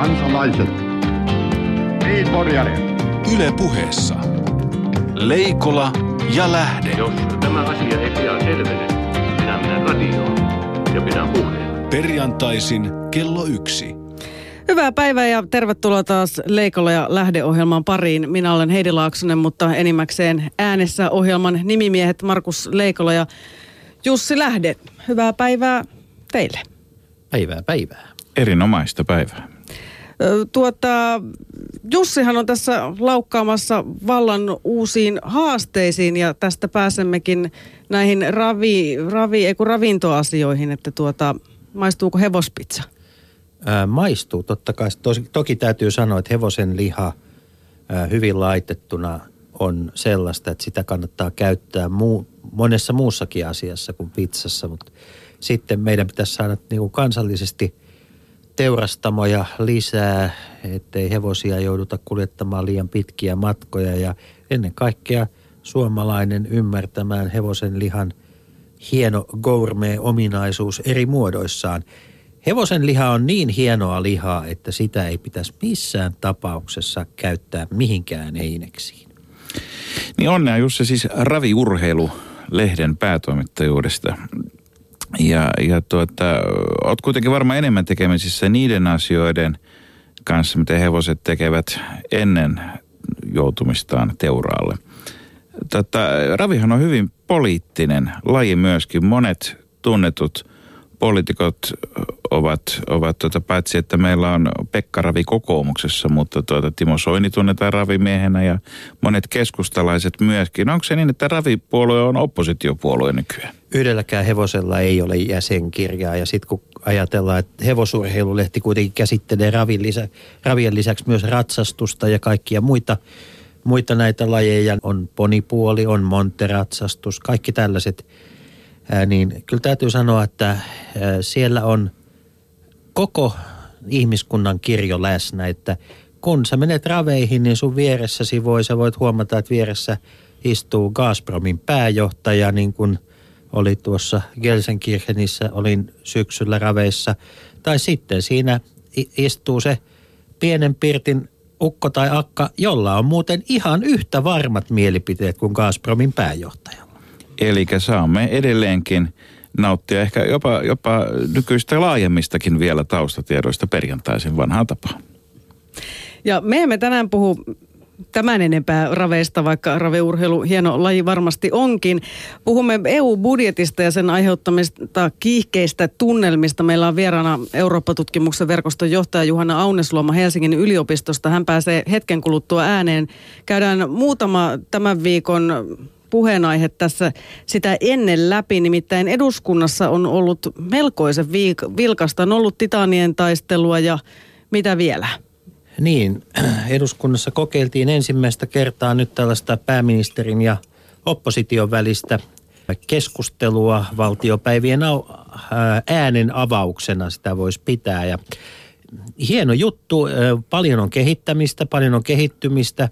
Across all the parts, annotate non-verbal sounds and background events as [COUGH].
kansalaiset. Niin, Yle puheessa. Leikola ja Lähde. Jos tämä asia ei pian selvene, minä menen radioon ja pidän puheen. Perjantaisin kello yksi. Hyvää päivää ja tervetuloa taas Leikolla ja Lähdeohjelman pariin. Minä olen Heidi Laaksonen, mutta enimmäkseen äänessä ohjelman nimimiehet Markus Leikola ja Jussi Lähde. Hyvää päivää teille. Päivää, päivää. Erinomaista päivää. Tuota, Jussihan on tässä laukkaamassa vallan uusiin haasteisiin ja tästä pääsemmekin näihin ravi, ravi, ei ravintoasioihin, että tuota, maistuuko hevospizza? Ää, maistuu totta kai. Tosi, toki täytyy sanoa, että hevosen liha ää, hyvin laitettuna on sellaista, että sitä kannattaa käyttää muu, monessa muussakin asiassa kuin pizzassa, mutta sitten meidän pitäisi saada niin kuin kansallisesti teurastamoja lisää, ettei hevosia jouduta kuljettamaan liian pitkiä matkoja ja ennen kaikkea suomalainen ymmärtämään hevosen lihan hieno gourmet-ominaisuus eri muodoissaan. Hevosen liha on niin hienoa lihaa, että sitä ei pitäisi missään tapauksessa käyttää mihinkään eineksiin. Niin onnea Jussi siis Raviurheilu lehden päätoimittajuudesta. Ja, ja tuota, oot kuitenkin varmaan enemmän tekemisissä niiden asioiden kanssa, mitä hevoset tekevät ennen joutumistaan teuraalle. Tota, ravihan on hyvin poliittinen laji myöskin. Monet tunnetut poliitikot ovat, ovat tuota, paitsi että meillä on Pekka Ravi kokoomuksessa, mutta tuota, Timo Soini tunnetaan ravimiehenä ja monet keskustalaiset myöskin. Onko se niin, että ravipuolue on oppositiopuolue nykyään? Yhdelläkään hevosella ei ole jäsenkirjaa ja sitten kun ajatellaan, että hevosurheilulehti kuitenkin käsittelee ravin lisä, ravien lisäksi myös ratsastusta ja kaikkia muita, muita näitä lajeja. On ponipuoli, on monteratsastus, kaikki tällaiset. Niin kyllä täytyy sanoa, että siellä on koko ihmiskunnan kirjo läsnä, että kun sä menet raveihin, niin sun vieressäsi voi, sä voit huomata, että vieressä istuu Gazpromin pääjohtaja, niin kuin oli tuossa Gelsenkirchenissä, olin syksyllä raveissa. Tai sitten siinä istuu se pienen pirtin ukko tai akka, jolla on muuten ihan yhtä varmat mielipiteet kuin Gazpromin pääjohtajalla. Eli saamme edelleenkin nauttia ehkä jopa, jopa nykyistä laajemmistakin vielä taustatiedoista perjantaisin vanhaan tapaan. Ja me emme tänään puhu tämän enempää raveista, vaikka raveurheilu hieno laji varmasti onkin. Puhumme EU-budjetista ja sen aiheuttamista kiihkeistä tunnelmista. Meillä on vieraana Eurooppa-tutkimuksen verkoston johtaja Juhana Aunesluoma Helsingin yliopistosta. Hän pääsee hetken kuluttua ääneen. Käydään muutama tämän viikon puheenaihe tässä sitä ennen läpi. Nimittäin eduskunnassa on ollut melkoisen viik- vilkasta. On ollut titanien taistelua ja mitä vielä? Niin, [CLEARS THROAT] eduskunnassa kokeiltiin ensimmäistä kertaa nyt tällaista pääministerin ja opposition välistä keskustelua valtiopäivien äänen avauksena sitä voisi pitää. Ja hieno juttu, paljon on kehittämistä, paljon on kehittymistä.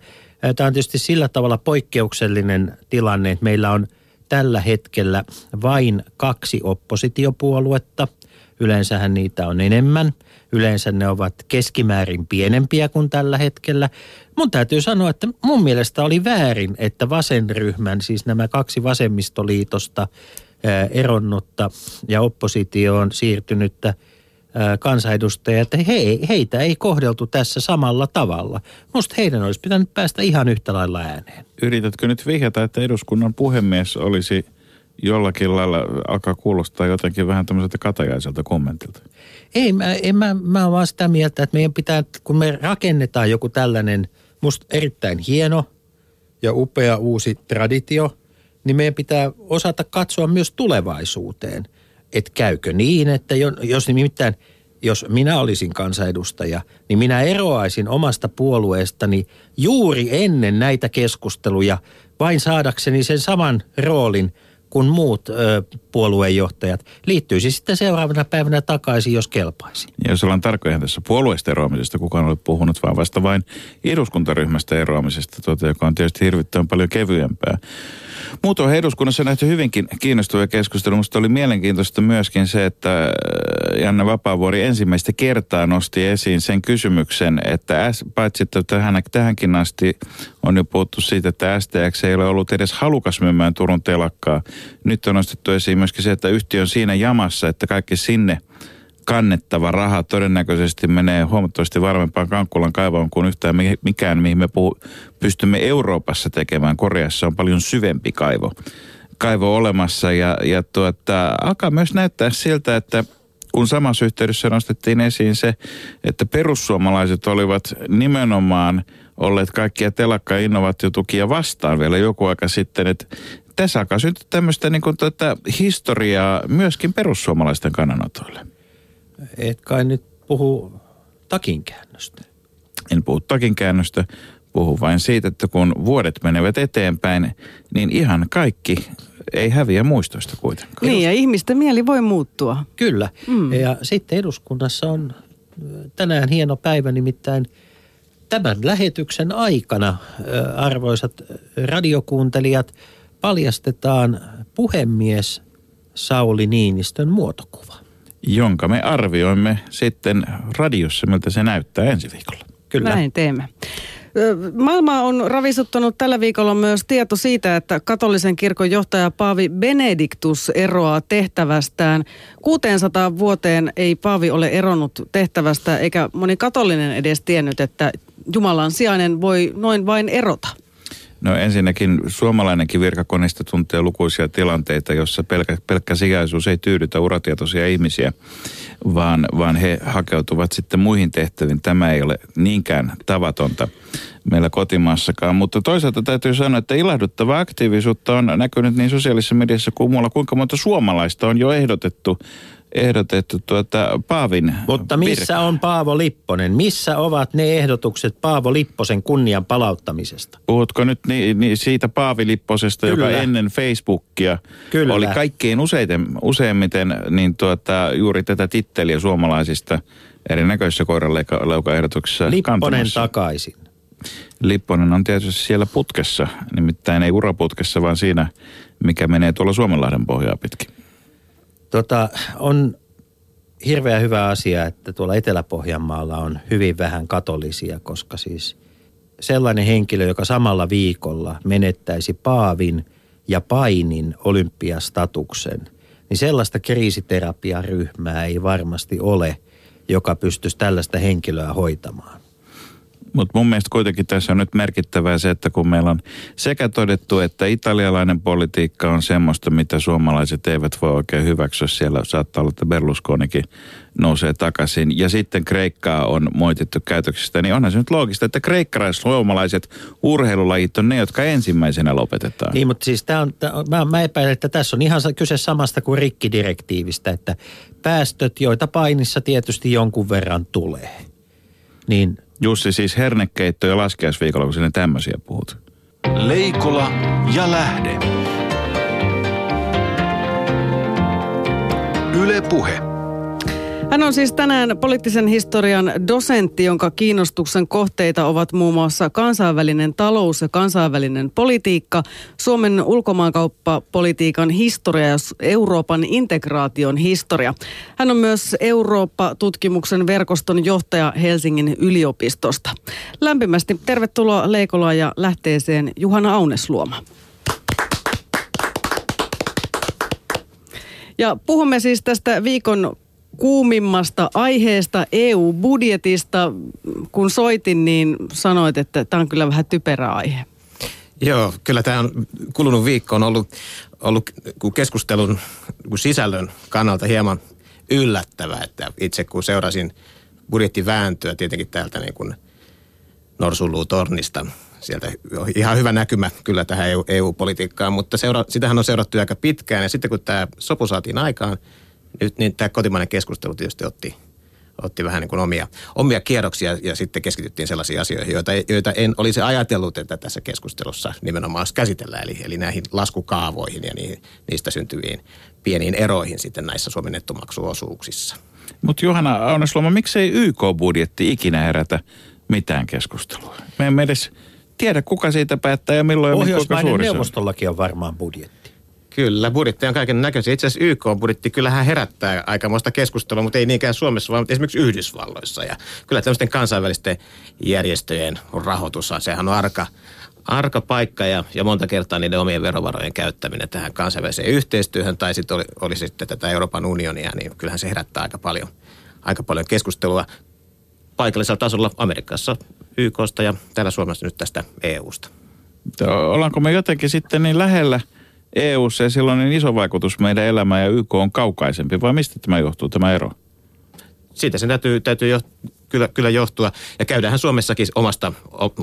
Tämä on tietysti sillä tavalla poikkeuksellinen tilanne, että meillä on tällä hetkellä vain kaksi oppositiopuoluetta. Yleensähän niitä on enemmän. Yleensä ne ovat keskimäärin pienempiä kuin tällä hetkellä. Mun täytyy sanoa, että mun mielestä oli väärin, että vasenryhmän, siis nämä kaksi vasemmistoliitosta eronnutta ja oppositioon siirtynyttä ää, kansanedustajaa, että he, heitä ei kohdeltu tässä samalla tavalla. Musta heidän olisi pitänyt päästä ihan yhtä lailla ääneen. Yritätkö nyt vihjata, että eduskunnan puhemies olisi jollakin lailla alkaa kuulostaa jotenkin vähän tämmöiseltä katajaiselta kommentilta? Ei, mä, en, mä, mä oon vaan sitä mieltä, että meidän pitää, kun me rakennetaan joku tällainen musta erittäin hieno ja upea uusi traditio, niin meidän pitää osata katsoa myös tulevaisuuteen. Että käykö niin, että jo- jos nimittäin, jos minä olisin kansanedustaja, niin minä eroaisin omasta puolueestani juuri ennen näitä keskusteluja vain saadakseni sen saman roolin kuin muut ö, puoluejohtajat. Liittyisi sitten seuraavana päivänä takaisin, jos kelpaisi. Ja jos ollaan tarkoja tässä puolueesta eroamisesta, kukaan ole puhunut, vaan vasta vain eduskuntaryhmästä eroamisesta, tuota, joka on tietysti hirvittävän paljon kevyempää. Muut on eduskunnassa nähty hyvinkin kiinnostavia keskustelua. Minusta oli mielenkiintoista myöskin se, että äh, Janne Vapaavuori ensimmäistä kertaa nosti esiin sen kysymyksen, että paitsi että tähän, tähänkin asti on jo puhuttu siitä, että STX ei ole ollut edes halukas myymään Turun telakkaa. Nyt on nostettu esiin myöskin se, että yhtiö on siinä jamassa, että kaikki sinne kannettava raha todennäköisesti menee huomattavasti varmempaan Kankkulan kaivoon kuin yhtään mikään, mihin me puhu, pystymme Euroopassa tekemään. Koreassa on paljon syvempi kaivo, kaivo olemassa ja, ja tuota, alkaa myös näyttää siltä, että kun samassa yhteydessä nostettiin esiin se, että perussuomalaiset olivat nimenomaan olleet kaikkia telakka-innovaatiotukia vastaan vielä joku aika sitten, että tässä alkaa syntyä tämmöistä niin kuin, tuota, historiaa myöskin perussuomalaisten kannanotoille et kai nyt puhu takinkäännöstä. En puhu takinkäännöstä, puhu vain siitä, että kun vuodet menevät eteenpäin, niin ihan kaikki ei häviä muistoista kuitenkaan. Niin, ja ihmisten mieli voi muuttua. Kyllä. Mm. Ja sitten eduskunnassa on tänään hieno päivä, nimittäin tämän lähetyksen aikana, arvoisat radiokuuntelijat, paljastetaan puhemies Sauli Niinistön muotokuva jonka me arvioimme sitten radiossa, miltä se näyttää ensi viikolla. Kyllä. Näin teemme. Maailma on ravisuttanut tällä viikolla myös tieto siitä, että katolisen kirkon johtaja Paavi Benediktus eroaa tehtävästään. 600 vuoteen ei Paavi ole eronnut tehtävästä, eikä moni katolinen edes tiennyt, että Jumalan sijainen voi noin vain erota. No ensinnäkin suomalainenkin virkakonista tuntee lukuisia tilanteita, jossa pelkkä, pelkkä sijaisuus ei tyydytä uratietoisia ihmisiä, vaan, vaan he hakeutuvat sitten muihin tehtäviin. Tämä ei ole niinkään tavatonta meillä kotimaassakaan. Mutta toisaalta täytyy sanoa, että ilahduttava aktiivisuutta on näkynyt niin sosiaalisessa mediassa kuin muualla. Kuinka monta suomalaista on jo ehdotettu ehdotettu tuota Paavin Mutta missä virka. on Paavo Lipponen? Missä ovat ne ehdotukset Paavo Lipposen kunnian palauttamisesta? Puhutko nyt ni, ni siitä Paavi Lipposesta, Kyllä. joka ennen Facebookia Kyllä. oli kaikkein useiten, useimmiten niin tuota, juuri tätä titteliä suomalaisista erinäköisissä koiranleukaehdotuksissa Lipponen kantamassa. takaisin. Lipponen on tietysti siellä putkessa, nimittäin ei uraputkessa, vaan siinä, mikä menee tuolla Suomenlahden pohjaa pitkin. Tota, on hirveän hyvä asia, että tuolla Etelä-Pohjanmaalla on hyvin vähän katolisia, koska siis sellainen henkilö, joka samalla viikolla menettäisi Paavin ja Painin olympiastatuksen, niin sellaista kriisiterapiaryhmää ei varmasti ole, joka pystyisi tällaista henkilöä hoitamaan. Mutta mun mielestä kuitenkin tässä on nyt merkittävää se, että kun meillä on sekä todettu, että italialainen politiikka on semmoista, mitä suomalaiset eivät voi oikein hyväksyä. Siellä saattaa olla, että Berlusconikin nousee takaisin. Ja sitten Kreikkaa on moitettu käytöksestä, niin onhan se nyt loogista, että kreikkalais-suomalaiset urheilulajit on ne, jotka ensimmäisenä lopetetaan. Niin, mutta siis tää on, tää on, mä, mä epäilen, että tässä on ihan kyse samasta kuin rikkidirektiivistä, että päästöt, joita painissa tietysti jonkun verran tulee, niin – Jussi siis hernekeitto ja laskiaisviikolla, kun sinne tämmöisiä puhut. Leikola ja lähde. Yle Puhe. Hän on siis tänään poliittisen historian dosentti, jonka kiinnostuksen kohteita ovat muun muassa kansainvälinen talous ja kansainvälinen politiikka, Suomen ulkomaankauppapolitiikan historia ja Euroopan integraation historia. Hän on myös Eurooppa-tutkimuksen verkoston johtaja Helsingin yliopistosta. Lämpimästi tervetuloa Leikola ja lähteeseen Juhana Aunesluoma. Ja puhumme siis tästä viikon kuumimmasta aiheesta, EU-budjetista. Kun soitin, niin sanoit, että tämä on kyllä vähän typerä aihe. Joo, kyllä tämä on kulunut viikko on ollut, ollut keskustelun sisällön kannalta hieman yllättävä, että itse kun seurasin budjettivääntöä tietenkin täältä niin kuin tornista, sieltä on ihan hyvä näkymä kyllä tähän EU, EU-politiikkaan, mutta seura, sitähän on seurattu aika pitkään ja sitten kun tämä sopu saatiin aikaan, nyt niin tämä kotimainen keskustelu tietysti otti, otti vähän niin kuin omia, omia kierroksia ja sitten keskityttiin sellaisiin asioihin, joita, joita en olisi ajatellut, että tässä keskustelussa nimenomaan käsitellään, eli, eli näihin laskukaavoihin ja niihin, niistä pieniin eroihin sitten näissä Suomen nettomaksuosuuksissa. Mutta Johanna Aunesloma, miksei YK-budjetti ikinä herätä mitään keskustelua? Me emme edes tiedä, kuka siitä päättää ja milloin ja kuinka suuri se on. neuvostollakin on varmaan budjetti. Kyllä, budjetti on kaiken näköisiä. Itse asiassa YK on budjetti kyllähän herättää aikamoista keskustelua, mutta ei niinkään Suomessa, vaan esimerkiksi Yhdysvalloissa. Ja kyllä tämmöisten kansainvälisten järjestöjen rahoitus, sehän on arka, arka paikka ja, ja monta kertaa niiden omien verovarojen käyttäminen tähän kansainväliseen yhteistyöhön tai sitten oli, oli sitten tätä Euroopan unionia, niin kyllähän se herättää aika paljon, aika paljon keskustelua paikallisella tasolla Amerikassa, YKsta ja täällä Suomessa nyt tästä EUsta. Ollaanko me jotenkin sitten niin lähellä eu ja silloin niin iso vaikutus meidän elämään ja YK on kaukaisempi vai mistä tämä johtuu tämä ero? siitä sen täytyy, täytyy jo, kyllä, kyllä johtua. Ja käydään Suomessakin omasta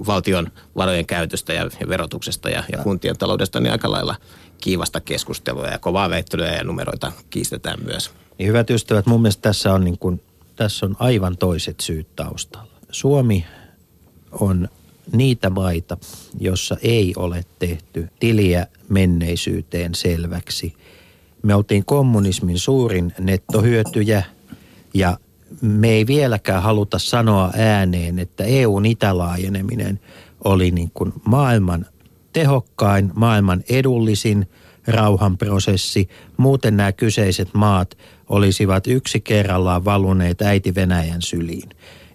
valtion varojen käytöstä ja, verotuksesta ja, ja kuntien taloudesta niin aika lailla kiivasta keskustelua ja kovaa veittelyä ja numeroita kiistetään myös. Niin hyvät ystävät, mun mielestä tässä on, niin kuin, tässä on aivan toiset syyt taustalla. Suomi on niitä maita, jossa ei ole tehty tiliä menneisyyteen selväksi. Me oltiin kommunismin suurin nettohyötyjä ja me ei vieläkään haluta sanoa ääneen, että EUn itälaajeneminen oli niin kuin maailman tehokkain, maailman edullisin rauhanprosessi. Muuten nämä kyseiset maat olisivat yksi kerrallaan valuneet äiti Venäjän syliin.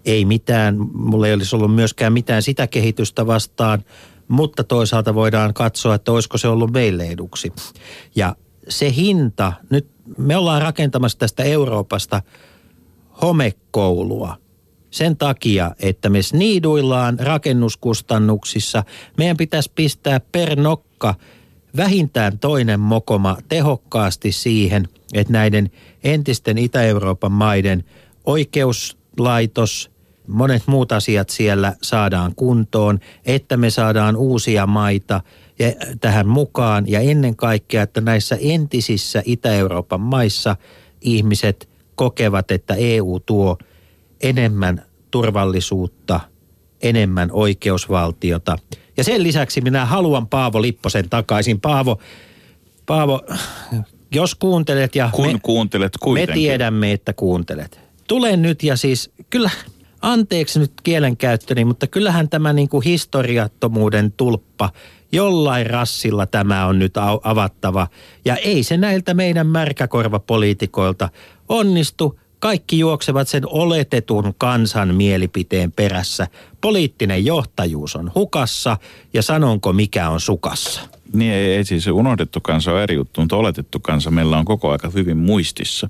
Ei mitään, mulla ei olisi ollut myöskään mitään sitä kehitystä vastaan, mutta toisaalta voidaan katsoa, että olisiko se ollut meille eduksi. Ja se hinta, nyt me ollaan rakentamassa tästä Euroopasta homekoulua sen takia, että me sniiduillaan rakennuskustannuksissa. Meidän pitäisi pistää per nokka vähintään toinen mokoma tehokkaasti siihen, että näiden entisten Itä-Euroopan maiden oikeuslaitos, monet muut asiat siellä saadaan kuntoon, että me saadaan uusia maita tähän mukaan ja ennen kaikkea, että näissä entisissä Itä-Euroopan maissa ihmiset kokevat, että EU tuo enemmän turvallisuutta, enemmän oikeusvaltiota. Ja sen lisäksi minä haluan Paavo Lipposen takaisin. Paavo, Paavo jos kuuntelet ja Kun me, kuuntelet me kuitenkin. tiedämme, että kuuntelet. Tule nyt ja siis kyllä, anteeksi nyt kielenkäyttöni, mutta kyllähän tämä niin kuin historiattomuuden tulppa, jollain rassilla tämä on nyt avattava. Ja ei se näiltä meidän märkäkorvapoliitikoilta onnistu. Kaikki juoksevat sen oletetun kansan mielipiteen perässä. Poliittinen johtajuus on hukassa ja sanonko mikä on sukassa. Niin ei, ei siis unohdettu kansa on eri juttu, mutta oletettu kansa meillä on koko aika hyvin muistissa.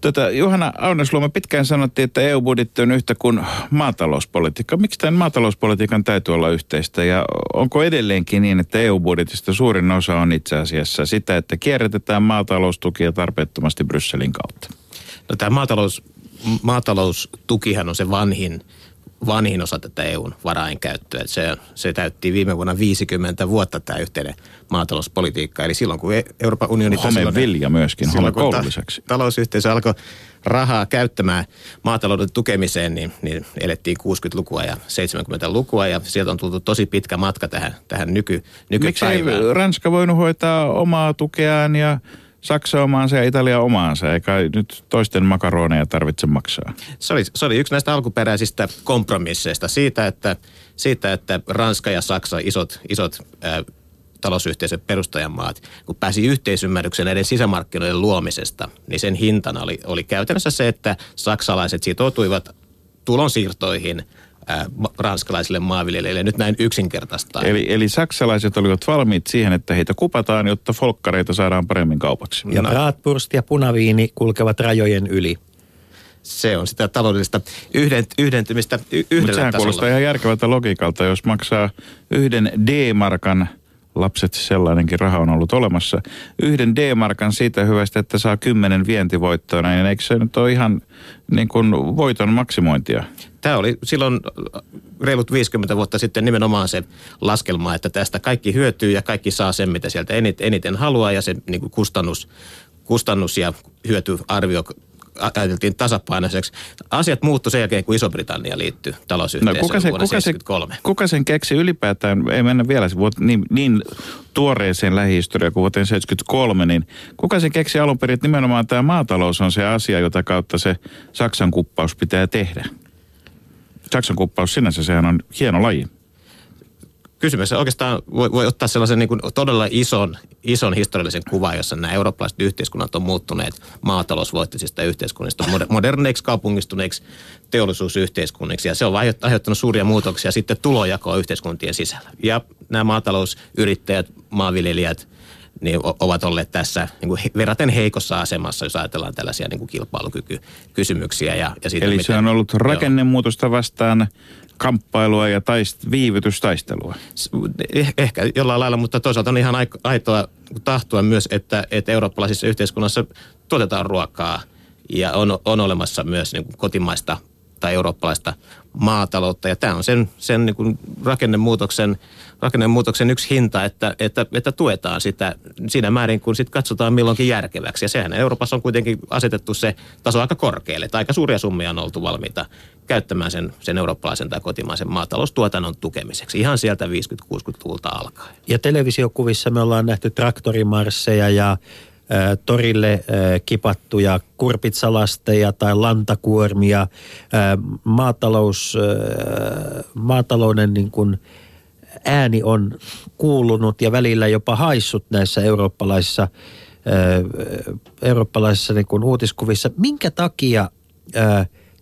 Tota, Juhana Aunesluoma pitkään sanottiin, että EU-budjetti on yhtä kuin maatalouspolitiikka. Miksi tämän maatalouspolitiikan täytyy olla yhteistä ja onko edelleenkin niin, että EU-budjetista suurin osa on itse asiassa sitä, että kierrätetään maataloustukia tarpeettomasti Brysselin kautta? No tämä maatalous, maataloustukihan on se vanhin, vanhin osa tätä EUn varainkäyttöä. Se, se täytti viime vuonna 50 vuotta tämä yhteinen maatalouspolitiikka. Eli silloin kun E- Euroopan unioni... Homevilja myöskin, silloin, kun ta- talousyhteisö alkoi rahaa käyttämään maatalouden tukemiseen, niin, niin elettiin 60-lukua ja 70-lukua ja sieltä on tultu tosi pitkä matka tähän, tähän nyky, Miksi ei nykypäivään. Ranska voinut hoitaa omaa tukeaan ja Saksa omaansa ja Italia omaansa, eikä nyt toisten makaroneja tarvitse maksaa. Se oli, se oli yksi näistä alkuperäisistä kompromisseista siitä, että, siitä, että Ranska ja Saksa, isot, isot ää, talousyhteisön perustajamaat, kun pääsi yhteisymmärryksen näiden sisämarkkinoiden luomisesta, niin sen hintana oli, oli käytännössä se, että saksalaiset sitoutuivat tulonsiirtoihin ää, ranskalaisille maanviljelijöille nyt näin yksinkertaistaan. Eli, eli saksalaiset olivat valmiit siihen, että heitä kupataan, jotta folkkareita saadaan paremmin kaupaksi. Ja No. bratwurst ja punaviini kulkevat rajojen yli. Se on sitä taloudellista yhdent, yhdentymistä y- Mutta yhdellä sehän tasolla. kuulostaa ihan järkevältä logiikalta, jos maksaa yhden D-markan, lapset sellainenkin raha on ollut olemassa, yhden D-markan siitä hyvästä, että saa kymmenen vientivoittoa, niin eikö se nyt ole ihan niin kuin voiton maksimointia? Tämä oli silloin reilut 50 vuotta sitten nimenomaan se laskelma, että tästä kaikki hyötyy ja kaikki saa sen, mitä sieltä eniten, eniten haluaa. Ja se niin kuin kustannus, kustannus ja hyötyarvio ajateltiin tasapainoiseksi. Asiat muuttu sen jälkeen, kun Iso-Britannia liittyi No talousyhteisöön kuka, se, vuonna kuka, se, 1973. kuka sen keksi ylipäätään, ei mennä vielä se vuot- niin, niin tuoreeseen lähihistoriaan kuin vuoteen 73, niin kuka se keksi alun perin, että nimenomaan tämä maatalous on se asia, jota kautta se Saksan kuppaus pitää tehdä? Saksan kuppaus sinänsä, sehän on hieno laji. Kysymys oikeastaan voi, voi ottaa sellaisen niin kuin todella ison, ison historiallisen kuvan, jossa nämä eurooppalaiset yhteiskunnat on muuttuneet maatalousvoittisista yhteiskunnista moder- moderneiksi, kaupungistuneiksi teollisuusyhteiskunniksi. Ja se on aiheuttanut suuria muutoksia sitten tulojakoa yhteiskuntien sisällä. Ja nämä maatalousyrittäjät, maanviljelijät, niin ovat olleet tässä niin kuin verraten heikossa asemassa, jos ajatellaan tällaisia niin kuin kilpailukykykysymyksiä. Ja, ja siitä, Eli miten, se on ollut rakennemuutosta vastaan kamppailua ja taist, viivytystaistelua. Eh, ehkä jollain lailla, mutta toisaalta on ihan aitoa tahtoa myös, että, että eurooppalaisissa yhteiskunnassa tuotetaan ruokaa ja on, on olemassa myös niin kuin kotimaista tai eurooppalaista maataloutta. Ja tämä on sen, sen niin kuin rakennemuutoksen, rakennemuutoksen yksi hinta, että, että, että tuetaan sitä siinä määrin, kun sitten katsotaan milloinkin järkeväksi. Ja sehän Euroopassa on kuitenkin asetettu se taso aika korkealle, että aika suuria summia on oltu valmiita käyttämään sen, sen eurooppalaisen tai kotimaisen maataloustuotannon tukemiseksi. Ihan sieltä 50-60-luvulta alkaen. Ja televisiokuvissa me ollaan nähty traktorimarsseja ja torille kipattuja kurpitsalasteja tai lantakuormia, maatalous, maatalouden niin kuin ääni on kuulunut ja välillä jopa haissut näissä eurooppalaisissa, eurooppalaisissa niin kuin uutiskuvissa. Minkä takia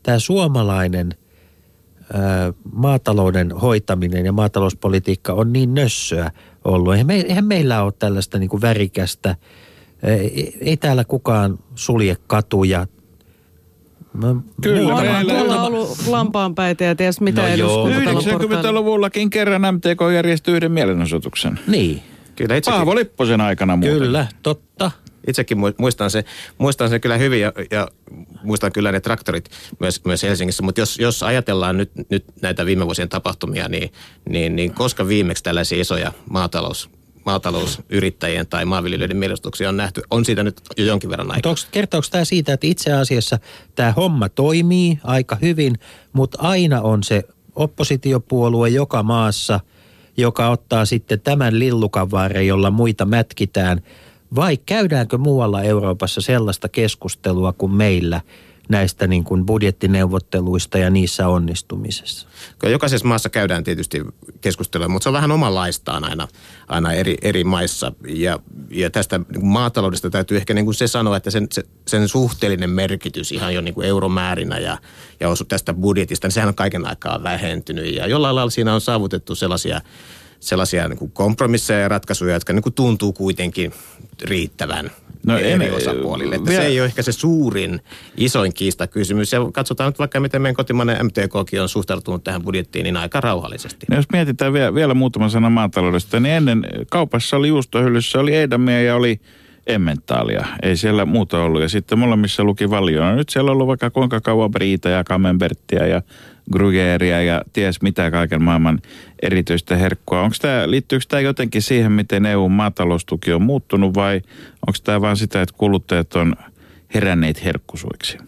tämä suomalainen maatalouden hoitaminen ja maatalouspolitiikka on niin nössöä ollut? Eihän, me, eihän meillä ole tällaista niin kuin värikästä ei, ei täällä kukaan sulje katuja. Mä, Kyllä, on, meillä... Tuolla on ollut lampaanpäitä ja ties mitä no 90-luvullakin kerran MTK järjesti yhden mielenosoituksen. Niin. Kyllä itsekin. Paavo Lipposen aikana muuten. Kyllä, totta. Itsekin muistan se, muistan se kyllä hyvin ja, ja muistan kyllä ne traktorit myös, myös Helsingissä. Mutta jos, jos ajatellaan nyt, nyt näitä viime vuosien tapahtumia, niin, niin, niin koska viimeksi tällaisia isoja maatalous maatalousyrittäjien tai maanviljelijöiden mielestuksia on nähty. On siitä nyt jo jonkin verran aikaa. Kertooko tämä siitä, että itse asiassa tämä homma toimii aika hyvin, mutta aina on se oppositiopuolue joka maassa, joka ottaa sitten tämän lillukan jolla muita mätkitään. Vai käydäänkö muualla Euroopassa sellaista keskustelua kuin meillä – näistä niin kuin budjettineuvotteluista ja niissä onnistumisessa? Jokaisessa maassa käydään tietysti keskustelua, mutta se on vähän omanlaistaan aina, aina eri, eri maissa. Ja, ja tästä niin maataloudesta täytyy ehkä niin kuin se sanoa, että sen, sen suhteellinen merkitys ihan jo niin kuin euromäärinä ja, ja osu tästä budjetista, niin sehän on kaiken aikaa vähentynyt. Ja jollain lailla siinä on saavutettu sellaisia sellaisia niin kuin kompromisseja ja ratkaisuja, jotka niin kuin tuntuu kuitenkin riittävän no eri en, osapuolille. Että vielä... Se ei ole ehkä se suurin, isoin kiista kysymys. Ja katsotaan nyt vaikka, miten meidän kotimainen MTKkin on suhtautunut tähän budjettiin niin aika rauhallisesti. No jos mietitään vielä, vielä muutama sana maataloudesta, niin ennen kaupassa oli juustohyllyssä, oli eidamia ja oli emmentaalia. Ei siellä muuta ollut. Ja sitten molemmissa luki valiona. No nyt siellä on ollut vaikka kuinka kauan Briita ja Kamenberttiä ja Grugeria ja ties mitä kaiken maailman erityistä herkkua. Onko tämä, liittyykö tämä jotenkin siihen, miten EU-maataloustuki on muuttunut vai onko tämä vain sitä, että kuluttajat on heränneet herkkusuiksi?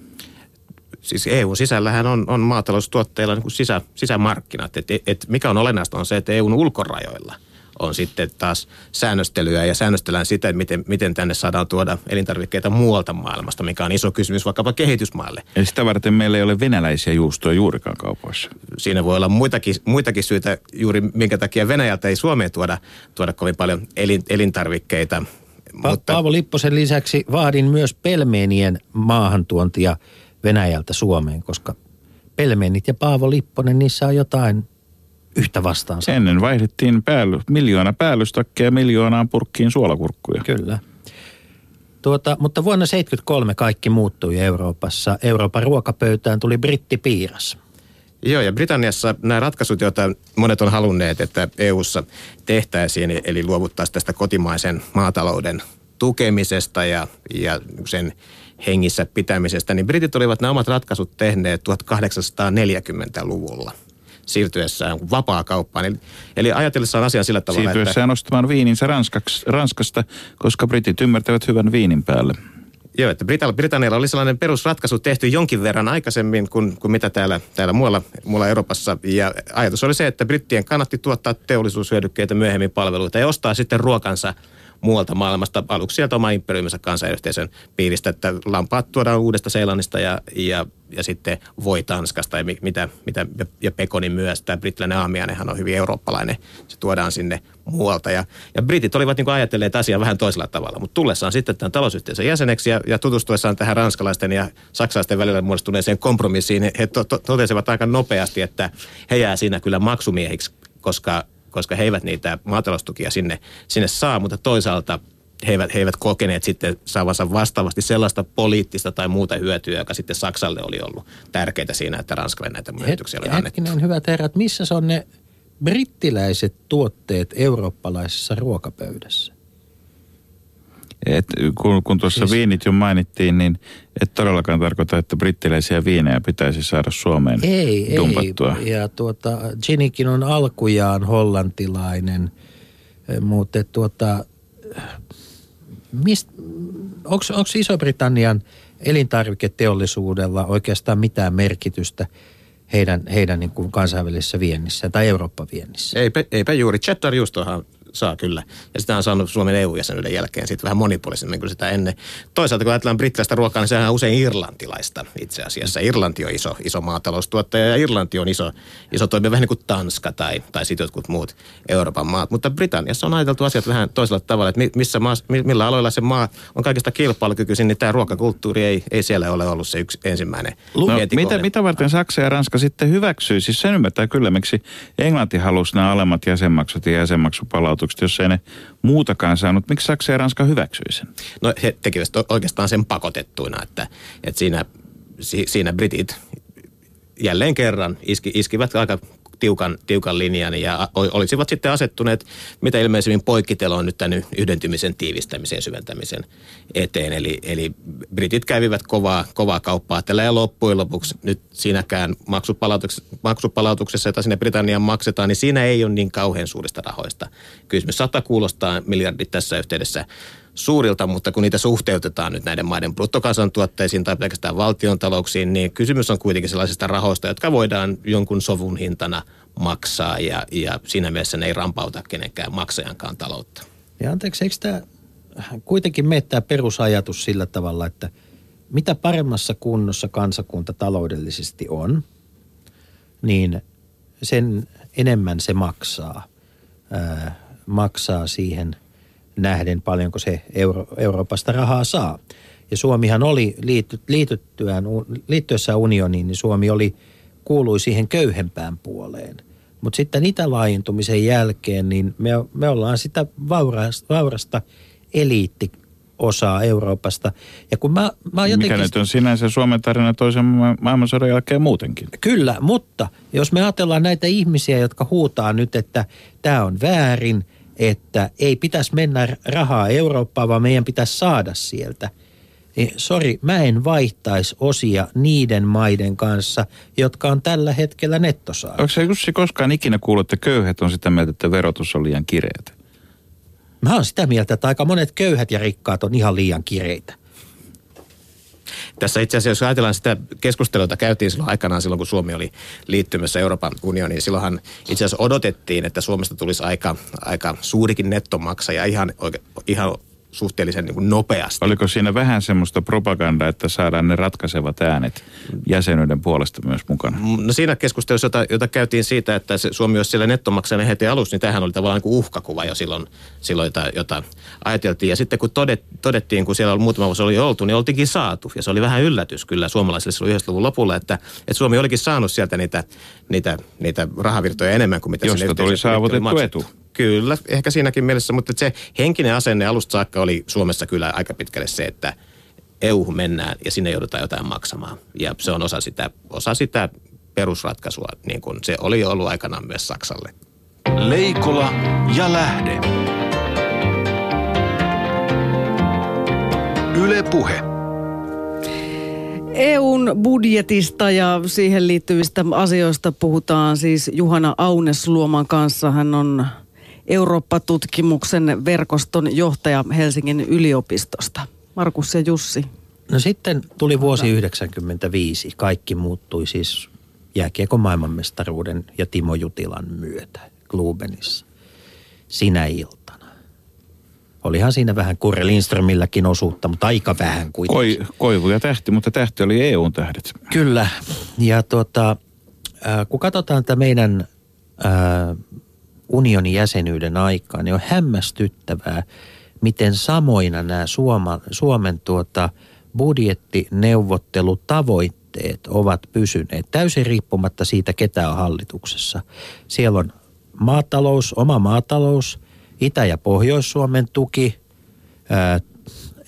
Siis EUn sisällähän on, on maataloustuotteilla niin sisä, sisämarkkinat. Et, et mikä on olennaista on se, että EUn ulkorajoilla – on sitten taas säännöstelyä ja säännöstellään sitä, että miten, miten tänne saadaan tuoda elintarvikkeita muualta maailmasta, mikä on iso kysymys vaikkapa kehitysmaille. Eli sitä varten meillä ei ole venäläisiä juustoja juurikaan kaupoissa. Siinä voi olla muitakin, muitakin syitä juuri, minkä takia Venäjältä ei Suomeen tuoda, tuoda kovin paljon elin, elintarvikkeita. Pa- mutta... Paavo Lipposen lisäksi vaadin myös pelmeenien maahantuontia Venäjältä Suomeen, koska pelmeenit ja Paavo Lipponen, niissä on jotain yhtä vastaan. Ennen vaihdettiin päälly, miljoona päällystakkeja miljoonaan purkkiin suolakurkkuja. Kyllä. Tuota, mutta vuonna 1973 kaikki muuttui Euroopassa. Euroopan ruokapöytään tuli brittipiiras. Joo, ja Britanniassa nämä ratkaisut, joita monet on halunneet, että EU:ssa tehtäisiin, eli luovuttaisiin tästä kotimaisen maatalouden tukemisesta ja, ja sen hengissä pitämisestä, niin britit olivat nämä omat ratkaisut tehneet 1840-luvulla siirtyessään vapaa-kauppaan. Eli, eli ajatellessaan asian sillä tavalla, Siirtyessään että... ostamaan viininsä Ranskaks, Ranskasta, koska britit ymmärtävät hyvän viinin päälle. Joo, että Britannialla oli sellainen perusratkaisu tehty jonkin verran aikaisemmin kuin, kuin mitä täällä, täällä muualla, muualla Euroopassa. Ja ajatus oli se, että brittien kannatti tuottaa teollisuushyödykkeitä myöhemmin palveluita ja ostaa sitten ruokansa muualta maailmasta, aluksi sieltä oma imperiuminsa kansanyhteisön piiristä, että lampaat tuodaan uudesta Seelannista ja, ja, ja sitten voi Tanskasta ja, mitä, mitä, ja pekoni myös. Tämä brittiläinen aamiainenhan on hyvin eurooppalainen, se tuodaan sinne muualta. Ja, ja britit olivat niin ajatelleet asiaa vähän toisella tavalla, mutta tullessaan sitten tämän talousyhteisön jäseneksi ja, ja tutustuessaan tähän ranskalaisten ja saksalaisten välillä muodostuneeseen kompromissiin, he to, to, totesivat aika nopeasti, että he jää siinä kyllä maksumiehiksi, koska, koska he eivät niitä maataloustukia sinne, sinne saa, mutta toisaalta he eivät, he eivät kokeneet sitten saavansa vastaavasti sellaista poliittista tai muuta hyötyä, joka sitten Saksalle oli ollut tärkeää siinä, että Ranskalle näitä myönnytyksiä oli annettu. Hetkinen, hyvät herrat, missä se on ne brittiläiset tuotteet eurooppalaisessa ruokapöydässä? Et kun, kun tuossa Siis- viinit jo mainittiin, niin et todellakaan tarkoita, että brittiläisiä viinejä pitäisi saada Suomeen Ei, dumpattua. ei. Ja tuota, Ginikin on alkujaan hollantilainen, eh, mutta tuota, onko Iso-Britannian elintarviketeollisuudella oikeastaan mitään merkitystä heidän, heidän niin kuin kansainvälisessä viennissä tai Eurooppa-viennissä? Eipä, eipä juuri. Cheddar juustohan saa kyllä. Ja sitä on saanut Suomen EU-jäsenyyden jälkeen sitten vähän monipuolisemmin kuin sitä ennen. Toisaalta kun ajatellaan brittiläistä ruokaa, niin sehän on usein irlantilaista itse asiassa. Irlanti on iso, iso maataloustuottaja ja Irlanti on iso, iso toimija vähän niin kuin Tanska tai, tai sitten jotkut muut Euroopan maat. Mutta Britanniassa on ajateltu asiat vähän toisella tavalla, että mi- missä maa, mi- millä aloilla se maa on kaikista kilpailukykyisin, niin tämä ruokakulttuuri ei, ei siellä ole ollut se yksi ensimmäinen No, mitä, mitä varten Saksa ja Ranska sitten hyväksyy? Siis sen ymmärtää kyllä, miksi Englanti halusi nämä alemmat jäsenmaksut ja jäsenmaksupalautukset, jos ei ne muutakaan saanut. Miksi Saksa ja Ranska hyväksyi sen? No he tekivät oikeastaan sen pakotettuina, että, että siinä, si, siinä britit jälleen kerran iski, iskivät aika tiukan, tiukan linjan ja olisivat sitten asettuneet mitä ilmeisemmin poikkiteloon nyt tämän yhdentymisen tiivistämisen syventämisen eteen. Eli, eli britit kävivät kovaa, kovaa kauppaa tällä ja loppujen lopuksi nyt siinäkään maksupalautuksessa, maksupalautuksessa, jota sinne Britanniaan maksetaan, niin siinä ei ole niin kauhean suurista rahoista. Kysymys saattaa kuulostaa miljardit tässä yhteydessä suurilta, mutta kun niitä suhteutetaan nyt näiden maiden bruttokansantuotteisiin tai pelkästään valtiontalouksiin, niin kysymys on kuitenkin sellaisista rahoista, jotka voidaan jonkun sovun hintana maksaa ja, ja siinä mielessä ne ei rampauta kenenkään maksajankaan taloutta. Ja anteeksi, eikö tämä kuitenkin mene tämä perusajatus sillä tavalla, että mitä paremmassa kunnossa kansakunta taloudellisesti on, niin sen enemmän se maksaa. Ää, maksaa siihen nähden paljonko se Euro- Euroopasta rahaa saa. Ja Suomihan oli liityttyään, liittyessään unioniin, niin Suomi oli, kuului siihen köyhempään puoleen. Mutta sitten itälaajentumisen jälkeen, niin me, me ollaan sitä vaurasta, vaurasta eliittiosaa Euroopasta. Ja kun mä, mä jotenkin... Mikä nyt on sinänsä Suomen tarina toisen ma- maailmansodan jälkeen muutenkin. Kyllä, mutta jos me ajatellaan näitä ihmisiä, jotka huutaa nyt, että tämä on väärin, että ei pitäisi mennä rahaa Eurooppaan, vaan meidän pitäisi saada sieltä. Niin sori, mä en vaihtaisi osia niiden maiden kanssa, jotka on tällä hetkellä nettosaajia. Onko se Jussi koskaan ikinä kuullut, että köyhät on sitä mieltä, että verotus on liian kireätä? Mä oon sitä mieltä, että aika monet köyhät ja rikkaat on ihan liian kireitä. Tässä itse asiassa, jos ajatellaan sitä keskustelua, jota käytiin silloin aikanaan, silloin kun Suomi oli liittymässä Euroopan unioniin, silloinhan itse asiassa odotettiin, että Suomesta tulisi aika, aika suurikin nettomaksaja ihan, oike, ihan suhteellisen niin kuin nopeasti. Oliko siinä vähän semmoista propagandaa, että saadaan ne ratkaisevat äänet jäsenyyden puolesta myös mukana? No siinä keskustelussa, jota, jota käytiin siitä, että se Suomi olisi siellä nettomaksajana heti alussa, niin tämähän oli tavallaan niin kuin uhkakuva jo silloin, silloin jota, jota ajateltiin. Ja sitten kun todet, todettiin, kun siellä oli muutama vuosi oli oltu, niin oltiinkin saatu. Ja se oli vähän yllätys kyllä suomalaisille silloin 90-luvun lopulla, että, että Suomi olikin saanut sieltä niitä, niitä, niitä rahavirtoja enemmän kuin mitä Josta sinne tuli saavutettu maksettu. Kyllä, ehkä siinäkin mielessä, mutta se henkinen asenne alusta saakka oli Suomessa kyllä aika pitkälle se, että eu mennään ja sinne joudutaan jotain maksamaan. Ja se on osa sitä, osa sitä perusratkaisua, niin kuin se oli ollut aikanaan myös Saksalle. Leikola ja lähde. Yle Puhe. EUn budjetista ja siihen liittyvistä asioista puhutaan siis Juhana Aunesluoman kanssa. Hän on Eurooppa-tutkimuksen verkoston johtaja Helsingin yliopistosta. Markus ja Jussi. No sitten tuli vuosi 1995. Kaikki muuttui siis jääkiekon maailmanmestaruuden ja Timo Jutilan myötä Klubenissa. Sinä iltana Olihan siinä vähän Kurre Lindströmilläkin osuutta, mutta aika vähän kuitenkin. Koi, koivu ja tähti, mutta tähti oli EUn tähdet. Kyllä. Ja tuota, äh, kun katsotaan tätä meidän äh, unionin jäsenyyden aikaa, niin on hämmästyttävää, miten samoina nämä Suoma, Suomen tuota, budjettineuvottelutavoitteet ovat pysyneet täysin riippumatta siitä, ketä on hallituksessa. Siellä on maatalous, oma maatalous, Itä- ja Pohjois-Suomen tuki,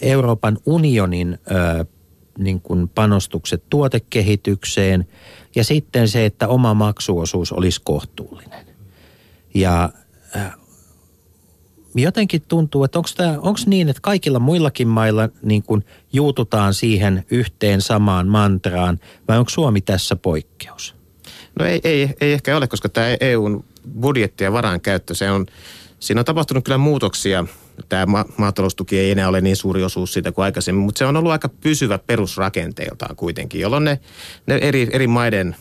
Euroopan unionin niin kuin panostukset tuotekehitykseen ja sitten se, että oma maksuosuus olisi kohtuullinen. Ja äh, jotenkin tuntuu, että onko niin, että kaikilla muillakin mailla niin kuin juututaan siihen yhteen samaan mantraan vai onko Suomi tässä poikkeus? No ei, ei, ei ehkä ole, koska tämä EUn budjetti ja varainkäyttö, se on, siinä on tapahtunut kyllä muutoksia. Tämä ma- maataloustuki ei enää ole niin suuri osuus siitä kuin aikaisemmin, mutta se on ollut aika pysyvä perusrakenteeltaan kuitenkin, jolloin ne, ne eri, eri maiden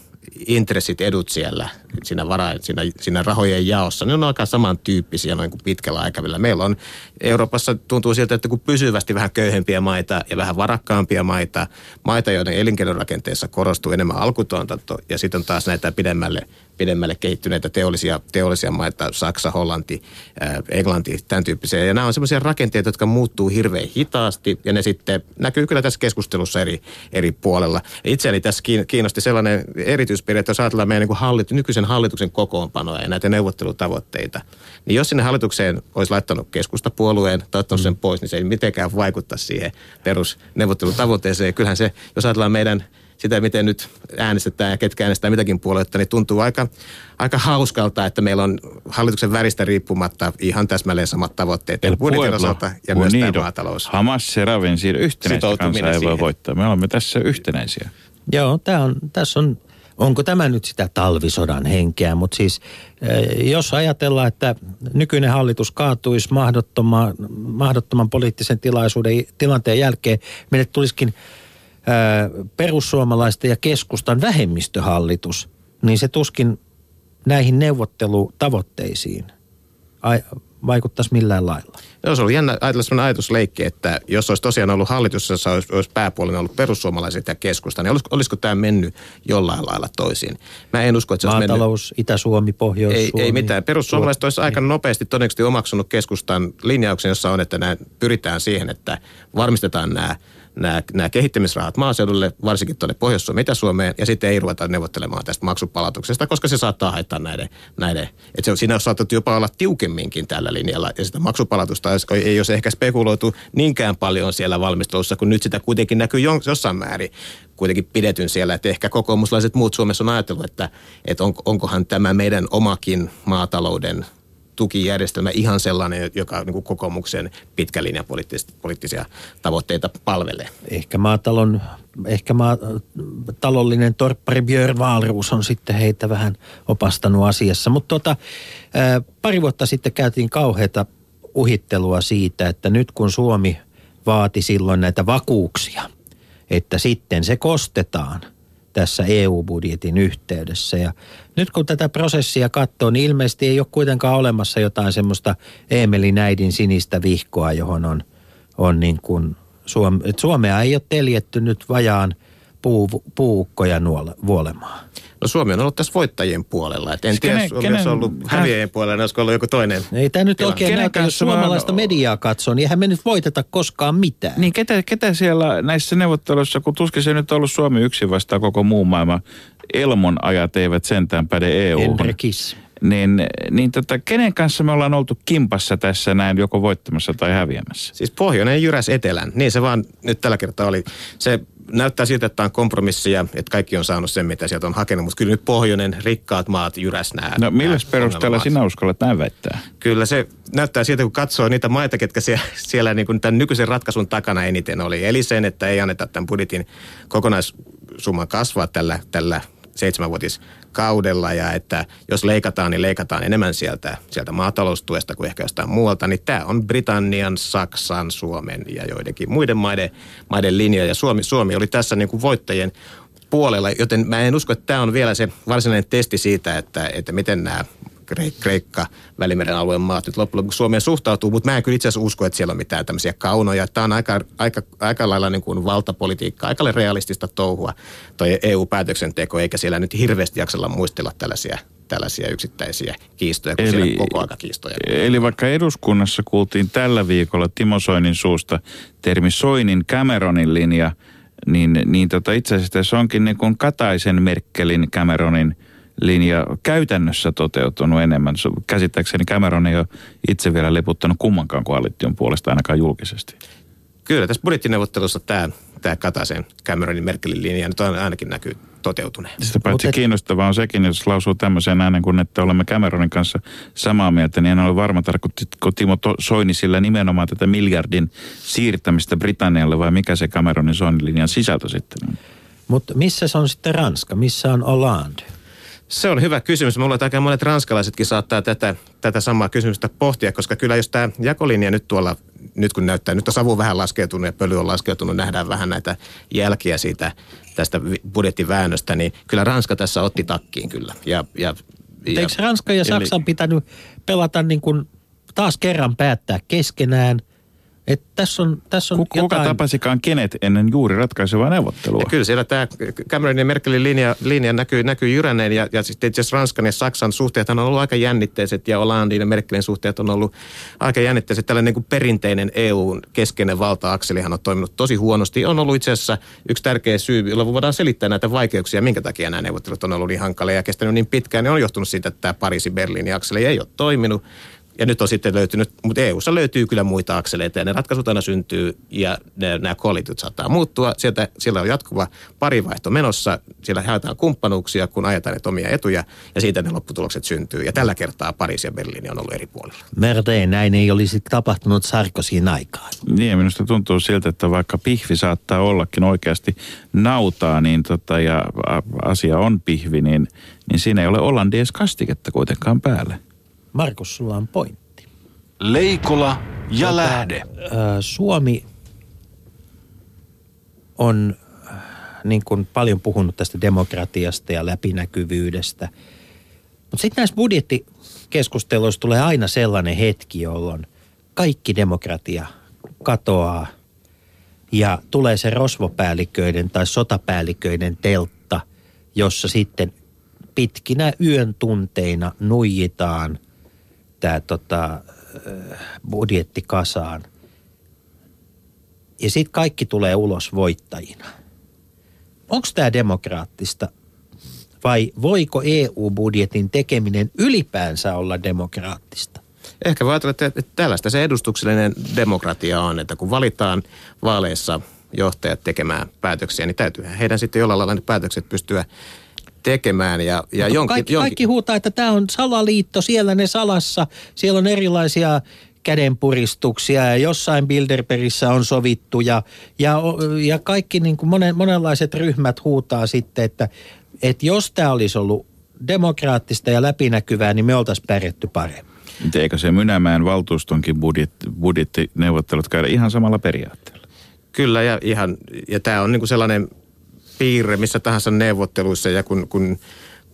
intressit, edut siellä siinä, vara, siinä, siinä rahojen jaossa, ne on aika samantyyppisiä noin kuin pitkällä aikavälillä. Meillä on Euroopassa tuntuu siltä, että kun pysyvästi vähän köyhempiä maita ja vähän varakkaampia maita, maita, joiden elinkeinorakenteessa korostuu enemmän alkutuotanto ja sitten on taas näitä pidemmälle pidemmälle kehittyneitä teollisia, teollisia maita, Saksa, Hollanti, ää, Englanti, tämän tyyppisiä. Ja nämä on sellaisia rakenteita, jotka muuttuu hirveän hitaasti ja ne sitten näkyy kyllä tässä keskustelussa eri, eri puolella. Itseäni tässä kiinnosti sellainen erityispiirre, että jos ajatellaan meidän niin hallit, nykyisen hallituksen kokoonpanoa ja näitä neuvottelutavoitteita, niin jos sinne hallitukseen olisi laittanut keskustapuolueen tai ottanut sen pois, niin se ei mitenkään vaikuttaa siihen perusneuvottelutavoitteeseen. Kyllähän se, jos ajatellaan meidän sitä, miten nyt äänestetään ja ketkä äänestää mitäkin puoluetta, niin tuntuu aika, aika hauskalta, että meillä on hallituksen väristä riippumatta ihan täsmälleen samat tavoitteet El budjetin osalta ja myös tämä maatalous. Hamas se ravin siinä yhtenäistä kansaa ei voi voittaa. Me olemme tässä yhtenäisiä. Joo, tää on, tässä on onko tämä nyt sitä talvisodan henkeä, mutta siis eh, jos ajatellaan, että nykyinen hallitus kaatuisi mahdottoman, mahdottoman poliittisen tilaisuuden, tilanteen jälkeen, meille tulisikin perussuomalaisten ja keskustan vähemmistöhallitus, niin se tuskin näihin neuvottelutavoitteisiin vaikuttaisi millään lailla. No, se oli jännä ajatella sellainen ajatusleikki, että jos olisi tosiaan ollut hallitus, jossa olisi, olisi pääpuolinen ollut perussuomalaiset ja keskusta, niin olisiko, olisiko tämä mennyt jollain lailla toisiin? Mä en usko, että se olisi Maatalous, mennyt... Itä-Suomi, Pohjois-Suomi. Ei, ei mitään. Perussuomalaiset olisi aika nopeasti todennäköisesti omaksunut keskustan linjauksen, jossa on, että nämä, pyritään siihen, että varmistetaan nämä nämä, nämä kehittämisrahat maaseudulle, varsinkin tuonne Pohjois-Suomeen, Itä-Suomeen, ja sitten ei ruveta neuvottelemaan tästä maksupalautuksesta, koska se saattaa haittaa näiden, näiden että se, siinä on saatettu jopa olla tiukemminkin tällä linjalla, ja sitä maksupalautusta ei, ei olisi ehkä spekuloitu niinkään paljon siellä valmistelussa, kun nyt sitä kuitenkin näkyy jossain määrin kuitenkin pidetyn siellä, että ehkä kokoomuslaiset muut Suomessa on ajatellut, että, että on, onkohan tämä meidän omakin maatalouden tukijärjestelmä ihan sellainen, joka niin kuin kokoomuksen pitkän linjan poliittisia tavoitteita palvelee. Ehkä maatalon, ehkä maatalollinen torppari Björn Wahlroos on sitten heitä vähän opastanut asiassa. Mutta tota, pari vuotta sitten käytiin kauheita uhittelua siitä, että nyt kun Suomi vaati silloin näitä vakuuksia, että sitten se kostetaan – tässä EU-budjetin yhteydessä. Ja nyt kun tätä prosessia katsoo, niin ilmeisesti ei ole kuitenkaan olemassa jotain semmoista Eemelin äidin sinistä vihkoa, johon on, on niin kuin Suomea ei ole teljetty nyt vajaan puu, puukkoja vuolemaan. No Suomi on ollut tässä voittajien puolella. Et en siis tiedä, kenen, olisi ollut häviäjien puolella, olisiko ollut joku toinen. Ei tämä nyt oikein näytä, jos suomalaista on... mediaa katsoo, niin eihän me nyt voiteta koskaan mitään. Niin ketä, ketä siellä näissä neuvotteluissa, kun tuskin se nyt on ollut Suomi yksin vastaan koko muu maailma, Elmon ajat eivät sentään päde EU. Niin, niin tota, kenen kanssa me ollaan oltu kimpassa tässä näin joko voittamassa tai häviämässä? Siis pohjoinen jyräs etelän. Niin se vaan nyt tällä kertaa oli. Se näyttää siltä, että on kompromissia, että kaikki on saanut sen, mitä sieltä on hakenut, mutta kyllä nyt pohjoinen, rikkaat maat jyräs nämä. No millä perusteella sinä uskallat näin väittää? Kyllä se näyttää siltä, kun katsoo niitä maita, ketkä siellä, siellä niin kuin tämän nykyisen ratkaisun takana eniten oli. Eli sen, että ei anneta tämän budjetin kokonaissumman kasvaa tällä, tällä seitsemänvuotiskaudella ja että jos leikataan, niin leikataan enemmän sieltä, sieltä maataloustuesta kuin ehkä jostain muualta, niin tämä on Britannian, Saksan, Suomen ja joidenkin muiden maiden, maiden linja. Ja Suomi, Suomi oli tässä niin kuin voittajien puolella, joten mä en usko, että tämä on vielä se varsinainen testi siitä, että, että miten nämä Kreikka, Välimeren alueen maat nyt loppujen lopuksi Suomeen suhtautuu, mutta mä en kyllä itse asiassa usko, että siellä on mitään tämmöisiä kaunoja. Tämä on aika, aika, aika lailla niin kuin valtapolitiikkaa, aika lailla realistista touhua toi EU-päätöksenteko, eikä siellä nyt hirveästi jaksella muistella tällaisia tällaisia yksittäisiä kiistoja, kun eli, siellä koko aika kiistoja. Eli vaikka eduskunnassa kuultiin tällä viikolla Timo Soinin suusta termi Soinin Cameronin linja, niin, niin tota itse asiassa tässä onkin niin kuin Kataisen, Merkelin, Cameronin linja käytännössä toteutunut enemmän. Käsittääkseni Cameron ei ole itse vielä leputtanut kummankaan koalition puolesta ainakaan julkisesti. Kyllä, tässä budjettineuvottelussa tämä, tämä Kataisen, Cameronin, Merkelin linja nyt ainakin näkyy toteutuneen. Sitä paitsi et... kiinnostavaa on sekin, jos lausuu tämmöisen äänen kuin, että olemme Cameronin kanssa samaa mieltä, niin en ole varma, tarkoittiko Timo Soini sillä nimenomaan tätä miljardin siirtämistä Britannialle vai mikä se Cameronin Soinin linjan sisältö sitten on? Mutta missä se on sitten Ranska? Missä on Hollande? Se on hyvä kysymys. Mulla aika monet ranskalaisetkin saattaa tätä, tätä samaa kysymystä pohtia, koska kyllä jos tämä jakolinja nyt tuolla, nyt kun näyttää, nyt on savu vähän laskeutunut ja pöly on laskeutunut, nähdään vähän näitä jälkiä siitä tästä budjettiväännöstä, niin kyllä Ranska tässä otti takkiin kyllä. Ja, ja, ja, Eikö Ranska ja Saksan pitänyt pelata niin kuin taas kerran päättää keskenään – et tässä on, tässä on Kuka jotain... tapasikaan kenet ennen juuri ratkaisevaa neuvottelua? Ja kyllä siellä tämä Cameronin ja Merkelin linja, linja näkyy, näkyy jyräneen ja, ja sitten itse Ranskan ja Saksan suhteet on ollut aika jännitteiset ja Hollandin ja Merkelin suhteet on ollut aika jännitteiset. Tällainen niin kuin perinteinen EUn keskeinen valta-akselihan on toiminut tosi huonosti. On ollut itse asiassa yksi tärkeä syy, jolla voidaan selittää näitä vaikeuksia, minkä takia nämä neuvottelut on ollut niin hankalia ja kestänyt niin pitkään. Ne on johtunut siitä, että tämä Pariisi-Berliinin akseli ei ole toiminut ja nyt on sitten löytynyt, mutta EU-ssa löytyy kyllä muita akseleita ja ne ratkaisut aina syntyy ja ne, nämä koalitut saattaa muuttua. Sieltä, siellä on jatkuva parivaihto menossa, siellä haetaan kumppanuuksia, kun ajetaan ne omia etuja ja siitä ne lopputulokset syntyy. Ja tällä kertaa Pariisi ja Berliini on ollut eri puolilla. Merteen, näin ei olisi tapahtunut Sarkosin aikaan. Niin, minusta tuntuu siltä, että vaikka pihvi saattaa ollakin oikeasti nautaa niin tota, ja asia on pihvi, niin, niin siinä ei ole Hollandies kastiketta kuitenkaan päälle. Markus, sulla on pointti. Leikola ja tota, lähde. Suomi on niin kuin paljon puhunut tästä demokratiasta ja läpinäkyvyydestä. Mutta sitten näissä budjettikeskusteluissa tulee aina sellainen hetki, jolloin kaikki demokratia katoaa ja tulee se rosvopäälliköiden tai sotapäälliköiden teltta, jossa sitten pitkinä yön tunteina nuijitaan tämä tota, budjetti kasaan. Ja sitten kaikki tulee ulos voittajina. Onko tämä demokraattista vai voiko EU-budjetin tekeminen ylipäänsä olla demokraattista? Ehkä voi ajatella, että tällaista se edustuksellinen demokratia on, että kun valitaan vaaleissa johtajat tekemään päätöksiä, niin täytyy heidän sitten jollain lailla ne päätökset pystyä tekemään. Ja, ja jonkin, kaikki, jonkin... kaikki huutaa, että tämä on salaliitto, siellä ne salassa, siellä on erilaisia kädenpuristuksia ja jossain Bilderbergissä on sovittu ja, ja, ja kaikki niin kuin monen, monenlaiset ryhmät huutaa sitten, että, että jos tämä olisi ollut demokraattista ja läpinäkyvää, niin me oltaisiin pärjätty paremmin. Eikö se Mynämäen valtuustonkin budjet, budjettineuvottelut käydä ihan samalla periaatteella? Kyllä ja, ihan, ja tämä on niinku sellainen piirre missä tahansa neuvotteluissa ja kun, kun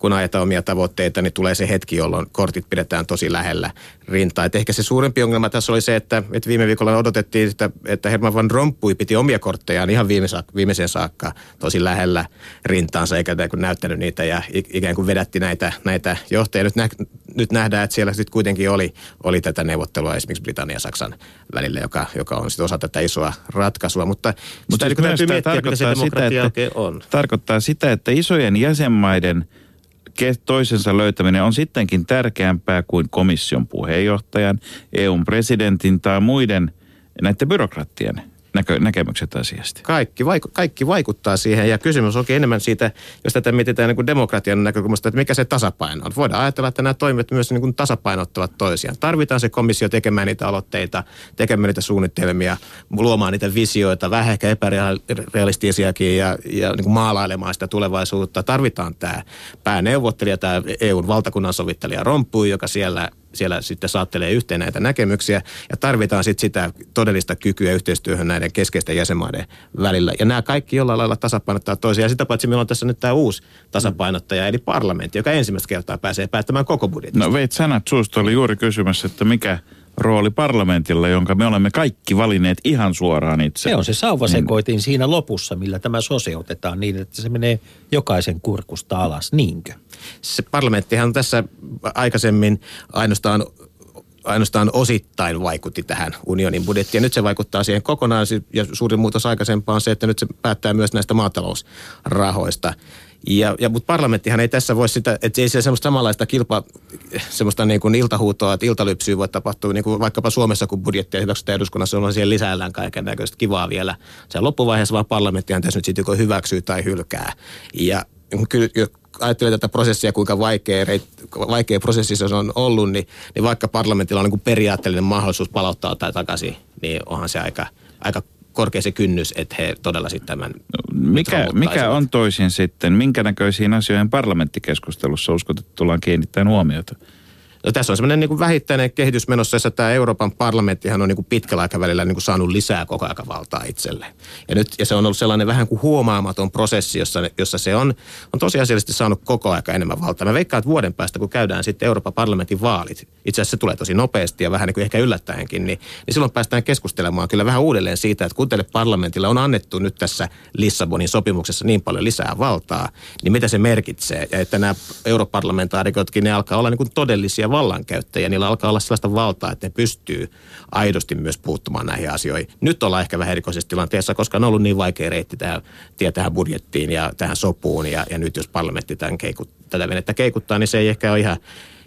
kun ajetaan omia tavoitteita, niin tulee se hetki, jolloin kortit pidetään tosi lähellä rintaa. Et ehkä se suurempi ongelma tässä oli se, että, että viime viikolla odotettiin, että, että Herman van Rompuy piti omia korttejaan ihan viime saakka, viimeiseen saakka tosi lähellä rintaansa, eikä näyttänyt niitä ja ikään kuin vedätti näitä, näitä johtajia. Nyt, nä, nyt nähdään, että siellä sitten kuitenkin oli, oli tätä neuvottelua esimerkiksi Britannian ja Saksan välillä, joka, joka on sitten osa tätä isoa ratkaisua. Mutta, Mutta sitä, niin täytyy miettiä, mitä se demokratia sitä, että, on. Tarkoittaa sitä, että isojen jäsenmaiden – toisensa löytäminen on sittenkin tärkeämpää kuin komission puheenjohtajan, EUn presidentin tai muiden näiden byrokrattien näkö, näkemykset asiasta? Kaikki, vaiku, kaikki vaikuttaa siihen ja kysymys onkin enemmän siitä, jos tätä mietitään niin kuin demokratian näkökulmasta, että mikä se tasapaino on. Voidaan ajatella, että nämä toimet myös niin kuin tasapainottavat toisiaan. Tarvitaan se komissio tekemään niitä aloitteita, tekemään niitä suunnitelmia, luomaan niitä visioita, vähän ehkä epärealistisiakin ja, ja niin kuin maalailemaan sitä tulevaisuutta. Tarvitaan tämä pääneuvottelija, tämä EUn valtakunnan sovittelija Rompui, joka siellä siellä sitten saattelee yhteen näitä näkemyksiä ja tarvitaan sitten sitä todellista kykyä yhteistyöhön näiden keskeisten jäsenmaiden välillä. Ja nämä kaikki jollain lailla tasapainottaa toisiaan. Ja sitä paitsi meillä on tässä nyt tämä uusi tasapainottaja, eli parlamentti, joka ensimmäistä kertaa pääsee päättämään koko budjetista. No veit sanat suusta oli juuri kysymys, että mikä rooli parlamentilla, jonka me olemme kaikki valinneet ihan suoraan itse. Se on se sauvasekoitin siinä lopussa, millä tämä soseutetaan niin, että se menee jokaisen kurkusta alas, niinkö? se parlamenttihan on tässä aikaisemmin ainoastaan ainoastaan osittain vaikutti tähän unionin budjettiin. Ja nyt se vaikuttaa siihen kokonaan. Ja suurin muutos aikaisempaan on se, että nyt se päättää myös näistä maatalousrahoista. Ja, ja, mutta parlamenttihan ei tässä voi sitä, että ei se semmoista samanlaista kilpa, semmoista niin kuin iltahuutoa, että iltalypsyä voi tapahtua, niin kuin vaikkapa Suomessa, kun budjettia hyväksytään eduskunnassa, on siihen lisäillään kaiken näköistä kivaa vielä. Se loppuvaiheessa, vaan parlamenttihan tässä nyt sitten joko hyväksyy tai hylkää. Ja kyllä, ajattelee tätä prosessia, kuinka vaikea, vaikea prosessi se on ollut, niin, niin vaikka parlamentilla on niin kuin periaatteellinen mahdollisuus palauttaa tai takaisin, niin onhan se aika, aika korkea se kynnys, että he todella sitten tämän mikä, mikä on toisin sitten? Minkä näköisiin asioihin parlamenttikeskustelussa uskot, että tullaan kiinnittämään huomiota? No, tässä on semmoinen niin vähittäinen kehitys menossa, jossa tämä Euroopan parlamenttihan on niin kuin pitkällä aikavälillä niin kuin saanut lisää koko ajan valtaa itselle. Ja, nyt, ja se on ollut sellainen vähän kuin huomaamaton prosessi, jossa, jossa se on, on tosiasiallisesti saanut koko ajan enemmän valtaa. Mä veikkaan, että vuoden päästä, kun käydään sitten Euroopan parlamentin vaalit, itse asiassa se tulee tosi nopeasti ja vähän niin kuin ehkä yllättäenkin, niin, niin silloin päästään keskustelemaan kyllä vähän uudelleen siitä, että kun teille parlamentilla on annettu nyt tässä Lissabonin sopimuksessa niin paljon lisää valtaa, niin mitä se merkitsee? Ja että nämä europarlamentaarikotkin, ne alkaa olla niin kuin todellisia vallankäyttäjiä. Niillä alkaa olla sellaista valtaa, että ne pystyy aidosti myös puuttumaan näihin asioihin. Nyt ollaan ehkä vähän erikoisessa tilanteessa, koska on ollut niin vaikea reitti tähän, tie tähän budjettiin ja tähän sopuun. Ja, ja nyt jos parlamentti tämän keikut, tätä venettä keikuttaa, niin se ei ehkä ole ihan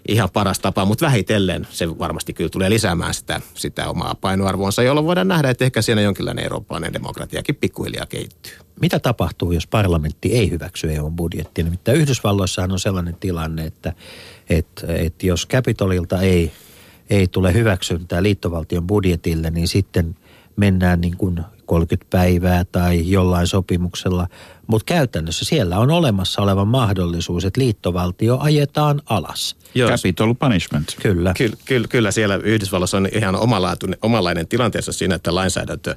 ihan paras tapa, mutta vähitellen se varmasti kyllä tulee lisäämään sitä, sitä omaa painoarvoonsa, jolloin voidaan nähdä, että ehkä siinä jonkinlainen eurooppalainen demokratiakin pikkuhiljaa kehittyy. Mitä tapahtuu, jos parlamentti ei hyväksy EUn budjettia? Nimittäin Yhdysvalloissahan on sellainen tilanne, että, että, että jos Capitolilta ei, ei tule hyväksyntää liittovaltion budjetille, niin sitten mennään niin kuin 30 päivää tai jollain sopimuksella. Mutta käytännössä siellä on olemassa oleva mahdollisuus, että liittovaltio ajetaan alas. Joo. Capital punishment. Kyllä. Ky- ky- kyllä siellä Yhdysvalloissa on ihan omalainen tilanteessa siinä, että lainsäädäntö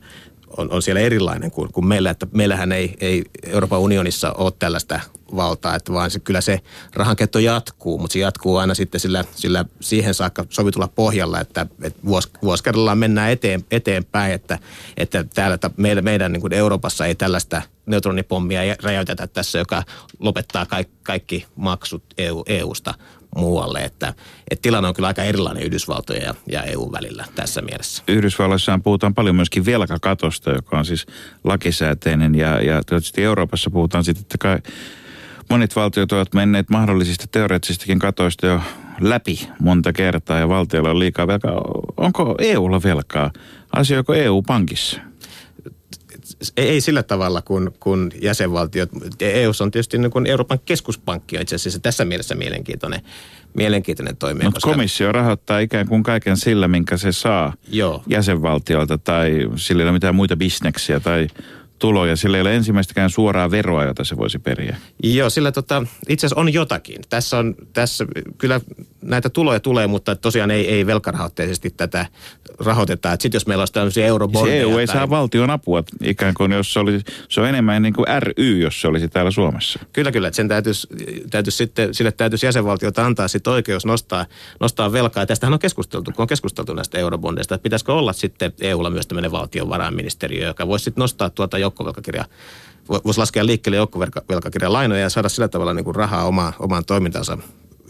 on, on siellä erilainen kuin, kuin meillä. Että meillähän ei, ei Euroopan unionissa ole tällaista valtaa, että vaan se, kyllä se rahankäyttö jatkuu, mutta se jatkuu aina sitten sillä, sillä siihen saakka sovitulla pohjalla, että, että vuosi, vuosi kerrallaan mennään eteen, eteenpäin, että, että täällä meidän, meidän niin kuin Euroopassa ei tällaista neutronipommia räjäytetä tässä, joka lopettaa kaikki, kaikki maksut EU, EUsta muualle. Että, että tilanne on kyllä aika erilainen Yhdysvaltojen ja, ja EU välillä tässä mielessä. Yhdysvalloissa puhutaan paljon myöskin velkakatosta, joka on siis lakisääteinen ja, ja tietysti Euroopassa puhutaan sitten, että kai monet valtiot ovat menneet mahdollisista teoreettisistakin katoista jo läpi monta kertaa ja valtiolla on liikaa velkaa. Onko EUlla velkaa? Asioiko EU pankissa? Ei sillä tavalla kuin, kuin jäsenvaltiot. EU on tietysti niin kuin Euroopan keskuspankki on itse asiassa tässä mielessä mielenkiintoinen, mielenkiintoinen toimija. Mutta koska... komissio rahoittaa ikään kuin kaiken sillä, minkä se saa Joo. jäsenvaltiolta tai sillä ei ole mitään muita bisneksiä tai tuloja. Sillä ei ole ensimmäistäkään suoraa veroa, jota se voisi periä. Joo, sillä tota, itse asiassa on jotakin. Tässä on, tässä kyllä näitä tuloja tulee, mutta tosiaan ei, ei velkarahoitteisesti tätä rahoiteta. Sitten jos meillä olisi tämmöisiä eurobondeja. Se EU ei tai... saa valtion apua ikään kuin, jos se, olisi, se on enemmän niin kuin ry, jos se olisi täällä Suomessa. Kyllä, kyllä. Sen täytyisi, täytyisi sitten, sille täytyisi jäsenvaltiota antaa sitten oikeus nostaa, nostaa velkaa. Ja tästähän on keskusteltu, kun on keskusteltu näistä eurobondeista, että pitäisikö olla sitten EUlla myös tämmöinen valtionvarainministeriö, joka voisi sitten nostaa tuota joukkovelkakirjaa voisi laskea liikkeelle joukkovelkakirjan lainoja ja saada sillä tavalla niin kuin rahaa oma, omaan toimintansa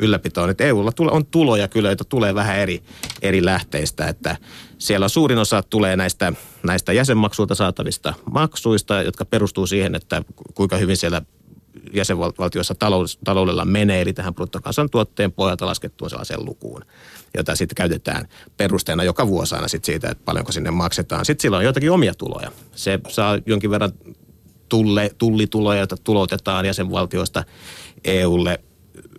ylläpitoon. Että EUlla on tuloja kyllä, joita tulee vähän eri, eri lähteistä, että siellä suurin osa tulee näistä, näistä jäsenmaksuilta saatavista maksuista, jotka perustuu siihen, että kuinka hyvin siellä jäsenvaltioissa taloudella menee, eli tähän bruttokansantuotteen pohjalta laskettuun sellaiseen lukuun, jota sitten käytetään perusteena joka vuosi aina sit siitä, että paljonko sinne maksetaan. Sitten sillä on joitakin omia tuloja. Se saa jonkin verran tulle, tullituloja, joita tulotetaan jäsenvaltioista EUlle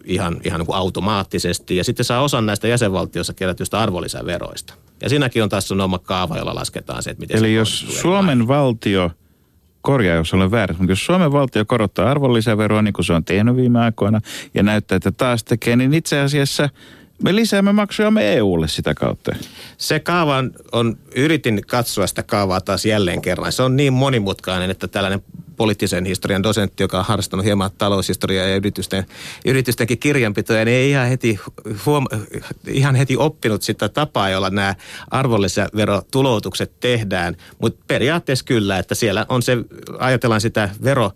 ihan, ihan niin kuin automaattisesti. Ja sitten saa osan näistä jäsenvaltioissa kerätyistä arvonlisäveroista. Ja siinäkin on tässä on oma kaava, jolla lasketaan se, että miten Eli se jos Suomen valtio, korjaa jos olen väärässä, mutta jos Suomen valtio korottaa arvonlisäveroa niin kuin se on tehnyt viime aikoina ja näyttää, että taas tekee, niin itse asiassa me lisäämme maksujamme EUlle sitä kautta. Se kaava on, on, yritin katsoa sitä kaavaa taas jälleen kerran. Se on niin monimutkainen, että tällainen poliittisen historian dosentti, joka on harrastanut hieman taloushistoriaa ja yritysten, yritystenkin kirjanpitoja, niin ei ihan heti, huom, ihan heti oppinut sitä tapaa, jolla nämä arvonlisäverotuloutukset tehdään. Mutta periaatteessa kyllä, että siellä on se, ajatellaan sitä vero,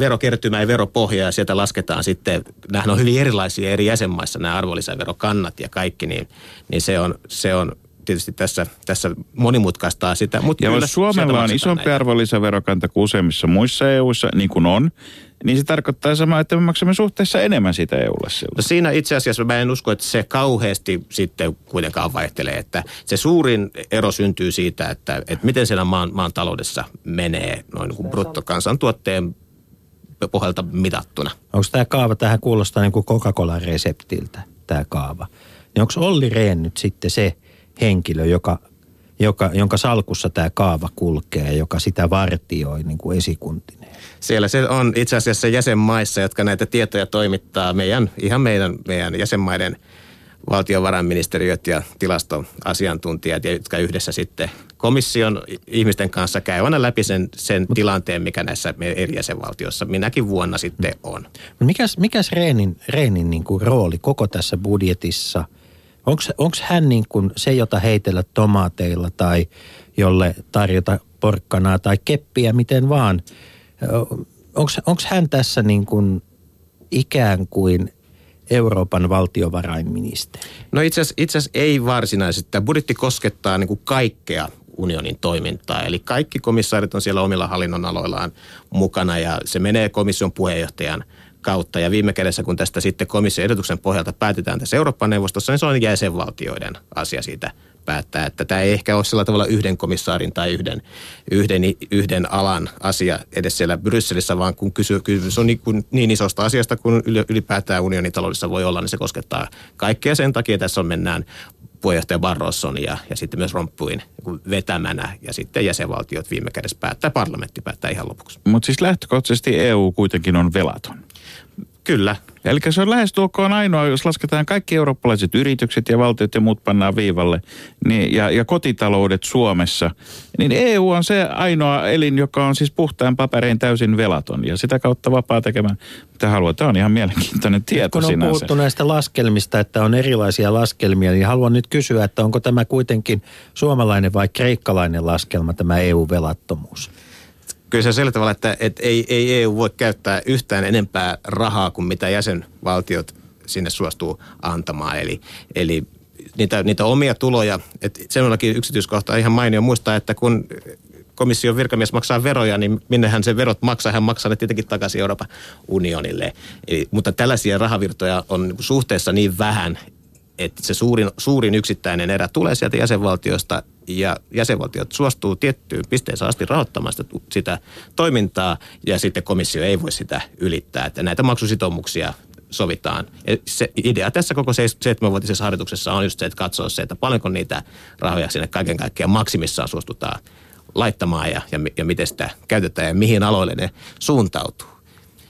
verokertymää ja veropohjaa ja sieltä lasketaan sitten, nämä on hyvin erilaisia eri jäsenmaissa nämä arvonlisäverokannat ja kaikki, niin, niin se, on, se on tietysti tässä, tässä monimutkaistaa sitä. Mutta Ja jos Suomella on isompi näitä. arvonlisäverokanta kuin useimmissa muissa EUissa, niin kuin on, niin se tarkoittaa samaa, että me maksamme suhteessa enemmän sitä EUlle No silloin. siinä itse asiassa mä en usko, että se kauheasti sitten kuitenkaan vaihtelee, että se suurin ero syntyy siitä, että, että miten siellä maan, maan taloudessa menee noin niin kuin bruttokansantuotteen pohjalta mitattuna. Onko tämä kaava, tähän kuulostaa niin kuin Coca-Cola-reseptiltä, tämä kaava. Niin onko Olli Rehn nyt sitten se henkilö, joka, joka, jonka salkussa tämä kaava kulkee joka sitä vartioi niin kuin esikuntineen? Siellä se on itse asiassa jäsenmaissa, jotka näitä tietoja toimittaa meidän, ihan meidän, meidän jäsenmaiden valtiovarainministeriöt ja tilastoasiantuntijat, jotka yhdessä sitten komission ihmisten kanssa käy aina läpi sen, sen tilanteen, mikä näissä eri jäsenvaltioissa minäkin vuonna sitten on. Mikäs, mikäs Rehnin, Rehnin niin kuin rooli koko tässä budjetissa? Onko hän niin kuin se, jota heitellä tomaateilla tai jolle tarjota porkkanaa tai keppiä, miten vaan? Onko hän tässä niin kuin ikään kuin Euroopan valtiovarainministeri? No itse asiassa, itse asiassa ei varsinaisesti. Tämä budjetti koskettaa niin kuin kaikkea unionin toimintaa. Eli kaikki komissaarit on siellä omilla hallinnonaloillaan mukana ja se menee komission puheenjohtajan kautta. Ja viime kädessä, kun tästä sitten komission ehdotuksen pohjalta päätetään tässä Euroopan neuvostossa, niin se on jäsenvaltioiden asia siitä päättää, että tämä ei ehkä ole sillä tavalla yhden komissaarin tai yhden, yhden, yhden alan asia edes siellä Brysselissä, vaan kun kysy, kysymys on niin, kuin, niin isosta asiasta kuin yli- ylipäätään unionin taloudessa voi olla, niin se koskettaa kaikkea. Sen takia tässä on mennään puheenjohtaja Barroson ja, ja sitten myös Rompuin vetämänä ja sitten jäsenvaltiot viime kädessä päättää, parlamentti päättää ihan lopuksi. Mutta siis lähtökohtaisesti EU kuitenkin on velaton. Kyllä, Eli se on lähestulkoon ainoa, jos lasketaan kaikki eurooppalaiset yritykset ja valtiot ja muut pannaan viivalle, niin, ja, ja kotitaloudet Suomessa, niin EU on se ainoa elin, joka on siis puhtaan paperein täysin velaton, ja sitä kautta vapaa tekemään, mitä haluaa. Tämä on ihan mielenkiintoinen tieto Kun on sinänsä. puhuttu näistä laskelmista, että on erilaisia laskelmia, niin haluan nyt kysyä, että onko tämä kuitenkin suomalainen vai kreikkalainen laskelma, tämä EU-velattomuus? Kyllä se on sillä tavalla, että, että ei, ei EU voi käyttää yhtään enempää rahaa kuin mitä jäsenvaltiot sinne suostuu antamaan. Eli, eli niitä, niitä omia tuloja, että semmoinenkin yksityiskohta ihan mainio muistaa, että kun komission virkamies maksaa veroja, niin minnehän se verot maksaa, hän maksaa ne tietenkin takaisin Euroopan unionille. Eli, mutta tällaisia rahavirtoja on suhteessa niin vähän, että se suurin, suurin yksittäinen erä tulee sieltä jäsenvaltioista ja jäsenvaltiot suostuu tiettyyn pisteeseen asti rahoittamaan sitä, sitä toimintaa ja sitten komissio ei voi sitä ylittää. Että näitä maksusitoumuksia sovitaan. Ja se idea tässä koko se- seitsemänvuotisessa harjoituksessa on just se, että katsoo se, että paljonko niitä rahoja sinne kaiken kaikkiaan maksimissaan suostutaan laittamaan ja, ja, ja miten sitä käytetään ja mihin aloille ne suuntautuu.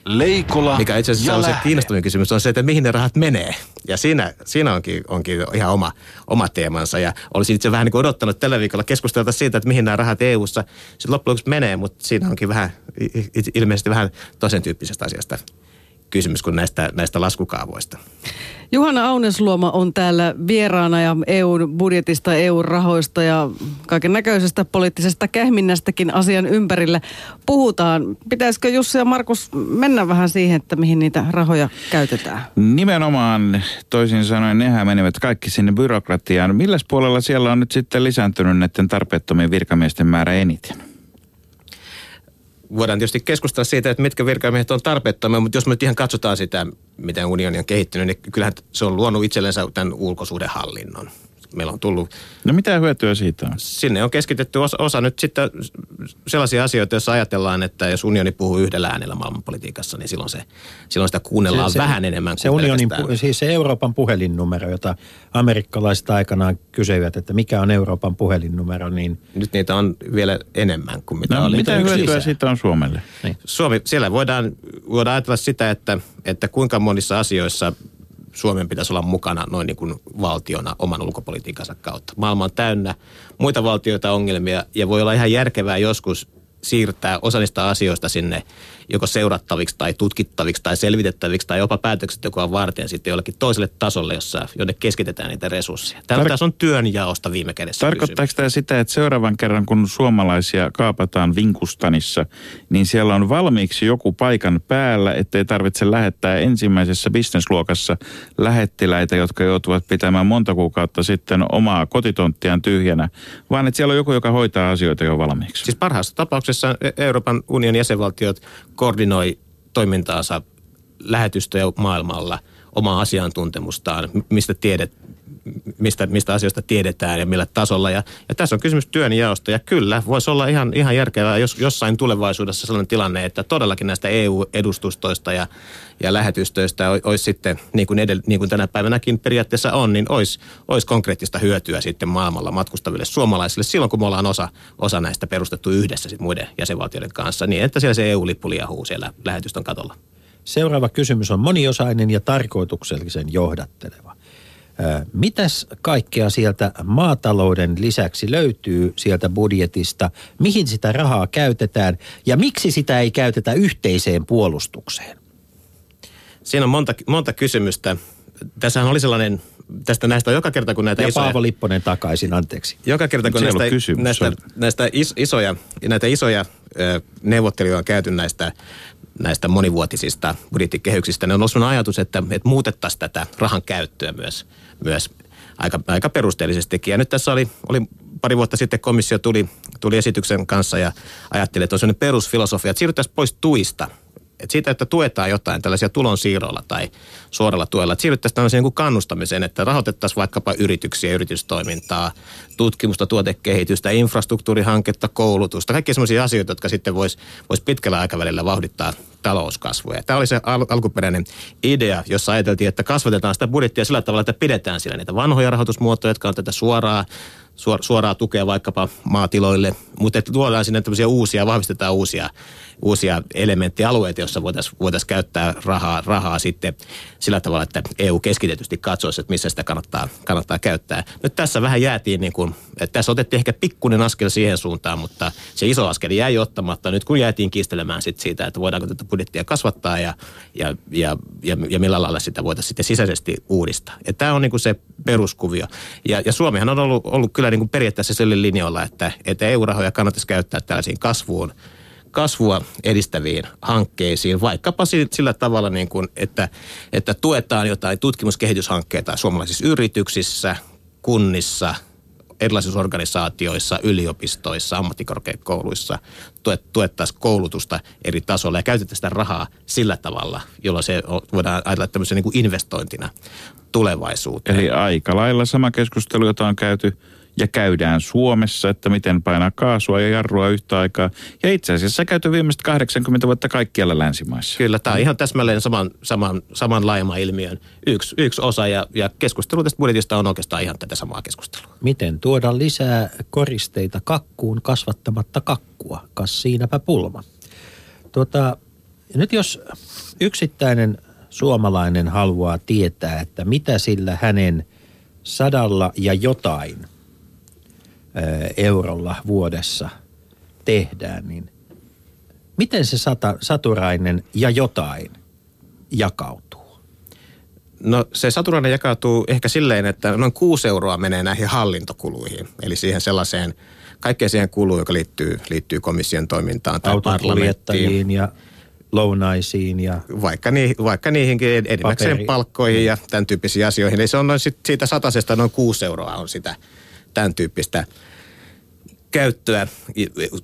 Leikola Mikä itse asiassa on se kiinnostavin kysymys, on se, että mihin ne rahat menee. Ja siinä, siinä onkin, onkin ihan oma, oma teemansa. Ja olisin itse vähän niin kuin odottanut tällä viikolla keskustelta siitä, että mihin nämä rahat EU-ssa sitten loppujen lopuksi menee, mutta siinä onkin vähän, ilmeisesti vähän toisen tyyppisestä asiasta kysymys kuin näistä, näistä laskukaavoista. Juhana Aunesluoma on täällä vieraana ja EUn budjetista, EUn rahoista ja kaiken näköisestä poliittisesta kähminnästäkin asian ympärillä puhutaan. Pitäisikö Jussi ja Markus mennä vähän siihen, että mihin niitä rahoja käytetään? Nimenomaan, toisin sanoen, nehän menevät kaikki sinne byrokratiaan. Milläs puolella siellä on nyt sitten lisääntynyt näiden tarpeettomien virkamiesten määrä eniten? Voidaan tietysti keskustella siitä, että mitkä virkamiehet on tarpeettomia, mutta jos me nyt ihan katsotaan sitä, miten unioni on kehittynyt, niin kyllähän se on luonut itsellensä tämän ulkosuhdehallinnon. Meillä on tullut, No mitä hyötyä siitä on? sinne on keskitetty osa, osa nyt sitten sellaisia asioita, joissa ajatellaan, että jos unioni puhuu yhdellä äänellä maailmanpolitiikassa, niin silloin, se, silloin sitä kuunnellaan Se- se- vähän enemmän Se kuin unionin, pu- siis se Euroopan puhelinnumero, jota amerikkalaiset aikanaan kysyivät, että mikä on Euroopan puhelinnumero, niin Nyt niitä on vielä enemmän kuin mitä No, oli. mitä hyötyä lisää. siitä on Suomelle? Niin. Suomi, siellä voidaan, voidaan ajatella sitä, että, että kuinka monissa asioissa Suomen pitäisi olla mukana noin niin kuin valtiona oman ulkopolitiikansa kautta. Maailma on täynnä muita valtioita ongelmia ja voi olla ihan järkevää joskus siirtää osa niistä asioista sinne joko seurattaviksi tai tutkittaviksi tai selvitettäviksi tai jopa päätöksentekoa varten sitten jollekin toiselle tasolle, jossa, jonne keskitetään niitä resursseja. Täällä Tar- tässä on työnjaosta viime kädessä Tarkoittaako tämä sitä, että seuraavan kerran kun suomalaisia kaapataan Vinkustanissa, niin siellä on valmiiksi joku paikan päällä, ettei tarvitse lähettää ensimmäisessä bisnesluokassa lähettiläitä, jotka joutuvat pitämään monta kuukautta sitten omaa kotitonttiaan tyhjänä, vaan että siellä on joku, joka hoitaa asioita jo valmiiksi. Siis parhaassa tapauksessa E- Euroopan unionin jäsenvaltiot koordinoi toimintaansa lähetystöjä maailmalla, omaa asiantuntemustaan, mistä tiedet, mistä, mistä asioista tiedetään ja millä tasolla. Ja, ja tässä on kysymys työnjaosta ja kyllä, voisi olla ihan, ihan järkevää jos, jossain tulevaisuudessa sellainen tilanne, että todellakin näistä EU-edustustoista ja, ja lähetystöistä ol- olisi sitten, niin kuin, edell, niin kuin tänä päivänäkin periaatteessa on, niin olisi, olisi konkreettista hyötyä sitten maailmalla matkustaville suomalaisille silloin, kun me ollaan osa, osa näistä perustettu yhdessä sitten muiden jäsenvaltioiden kanssa, niin että siellä se EU-lippu liahuu siellä lähetystön katolla. Seuraava kysymys on moniosainen ja tarkoituksellisen johdatteleva. Mitäs kaikkea sieltä maatalouden lisäksi löytyy sieltä budjetista? Mihin sitä rahaa käytetään ja miksi sitä ei käytetä yhteiseen puolustukseen? Siinä on monta, monta kysymystä. Tässähän oli sellainen, tästä näistä joka kerta kun näitä Ja isoja... Paavo Lipponen takaisin, anteeksi. Joka kerta, kun näistä, kysymys, näistä, näistä, is, isoja, näitä isoja ö, neuvotteluja on käyty näistä, näistä monivuotisista budjettikehyksistä, niin on noussut ajatus, että, että muutettaisiin tätä rahan käyttöä myös, myös aika, aika perusteellisestikin. Ja nyt tässä oli, oli pari vuotta sitten komissio tuli, tuli esityksen kanssa ja ajatteli, että on sellainen perusfilosofia, että siirryttäisiin pois tuista että siitä, että tuetaan jotain tällaisia tulonsiirroilla tai suoralla tuella, että siirryttäisiin tällaiseen niin kannustamiseen, että rahoitettaisiin vaikkapa yrityksiä, yritystoimintaa, tutkimusta, tuotekehitystä, infrastruktuurihanketta, koulutusta, kaikki sellaisia asioita, jotka sitten voisi vois pitkällä aikavälillä vauhdittaa talouskasvua. Ja tämä oli se al- alkuperäinen idea, jossa ajateltiin, että kasvatetaan sitä budjettia sillä tavalla, että pidetään siellä niitä vanhoja rahoitusmuotoja, jotka on tätä suoraa suor- suoraa tukea vaikkapa maatiloille, mutta että luodaan sinne tämmöisiä uusia, vahvistetaan uusia, uusia elementtialueita, joissa voitaisiin voitais käyttää rahaa, rahaa sitten sillä tavalla, että EU keskitetysti katsoisi, että missä sitä kannattaa, kannattaa käyttää. Nyt tässä vähän jäätiin, niin kuin, että tässä otettiin ehkä pikkuinen askel siihen suuntaan, mutta se iso askel jäi ottamatta. Nyt kun jäätiin kiistelemään sit siitä, että voidaanko tätä budjettia kasvattaa ja, ja, ja, ja, ja millä lailla sitä voitaisiin sitten sisäisesti uudistaa. Ja tämä on niin kuin se peruskuvio. Ja, ja Suomihan on ollut, ollut kyllä niin kuin periaatteessa sille linjoilla, että, että EU-rahoja kannattaisi käyttää tällaisiin kasvuun, kasvua edistäviin hankkeisiin, vaikkapa si- sillä tavalla, niin kuin, että, että tuetaan jotain tutkimuskehityshankkeita suomalaisissa yrityksissä, kunnissa, erilaisissa organisaatioissa, yliopistoissa, ammattikorkeakouluissa tuet, tuettaisiin koulutusta eri tasoilla ja käytettäisiin sitä rahaa sillä tavalla, jolloin se voidaan ajatella tämmöisen niin kuin investointina tulevaisuuteen. Eli aika lailla sama keskustelu, jota on käyty ja käydään Suomessa, että miten painaa kaasua ja jarrua yhtä aikaa. Ja itse asiassa käyty viimeiset 80 vuotta kaikkialla länsimaissa. Kyllä, tämä on ihan täsmälleen saman, saman, saman laajemman ilmiön yksi, yksi osa ja, ja keskustelu tästä budjetista on oikeastaan ihan tätä samaa keskustelua. Miten tuoda lisää koristeita kakkuun kasvattamatta kakkua? Kas siinäpä pulma. Tuota, nyt jos yksittäinen suomalainen haluaa tietää, että mitä sillä hänen sadalla ja jotain eurolla vuodessa tehdään, niin miten se sata, saturainen ja jotain jakautuu? No se saturainen jakautuu ehkä silleen, että noin 6 euroa menee näihin hallintokuluihin. Eli siihen sellaiseen, kaikkeen siihen kuluun, joka liittyy, liittyy komission toimintaan tai parlamenttiin. Ja lounaisiin ja Vaikka, ni, vaikka niihinkin enimmäkseen Paperi. palkkoihin ja tämän tyyppisiin asioihin. Eli se on noin sit, siitä satasesta noin 6 euroa on sitä tämän tyyppistä käyttöä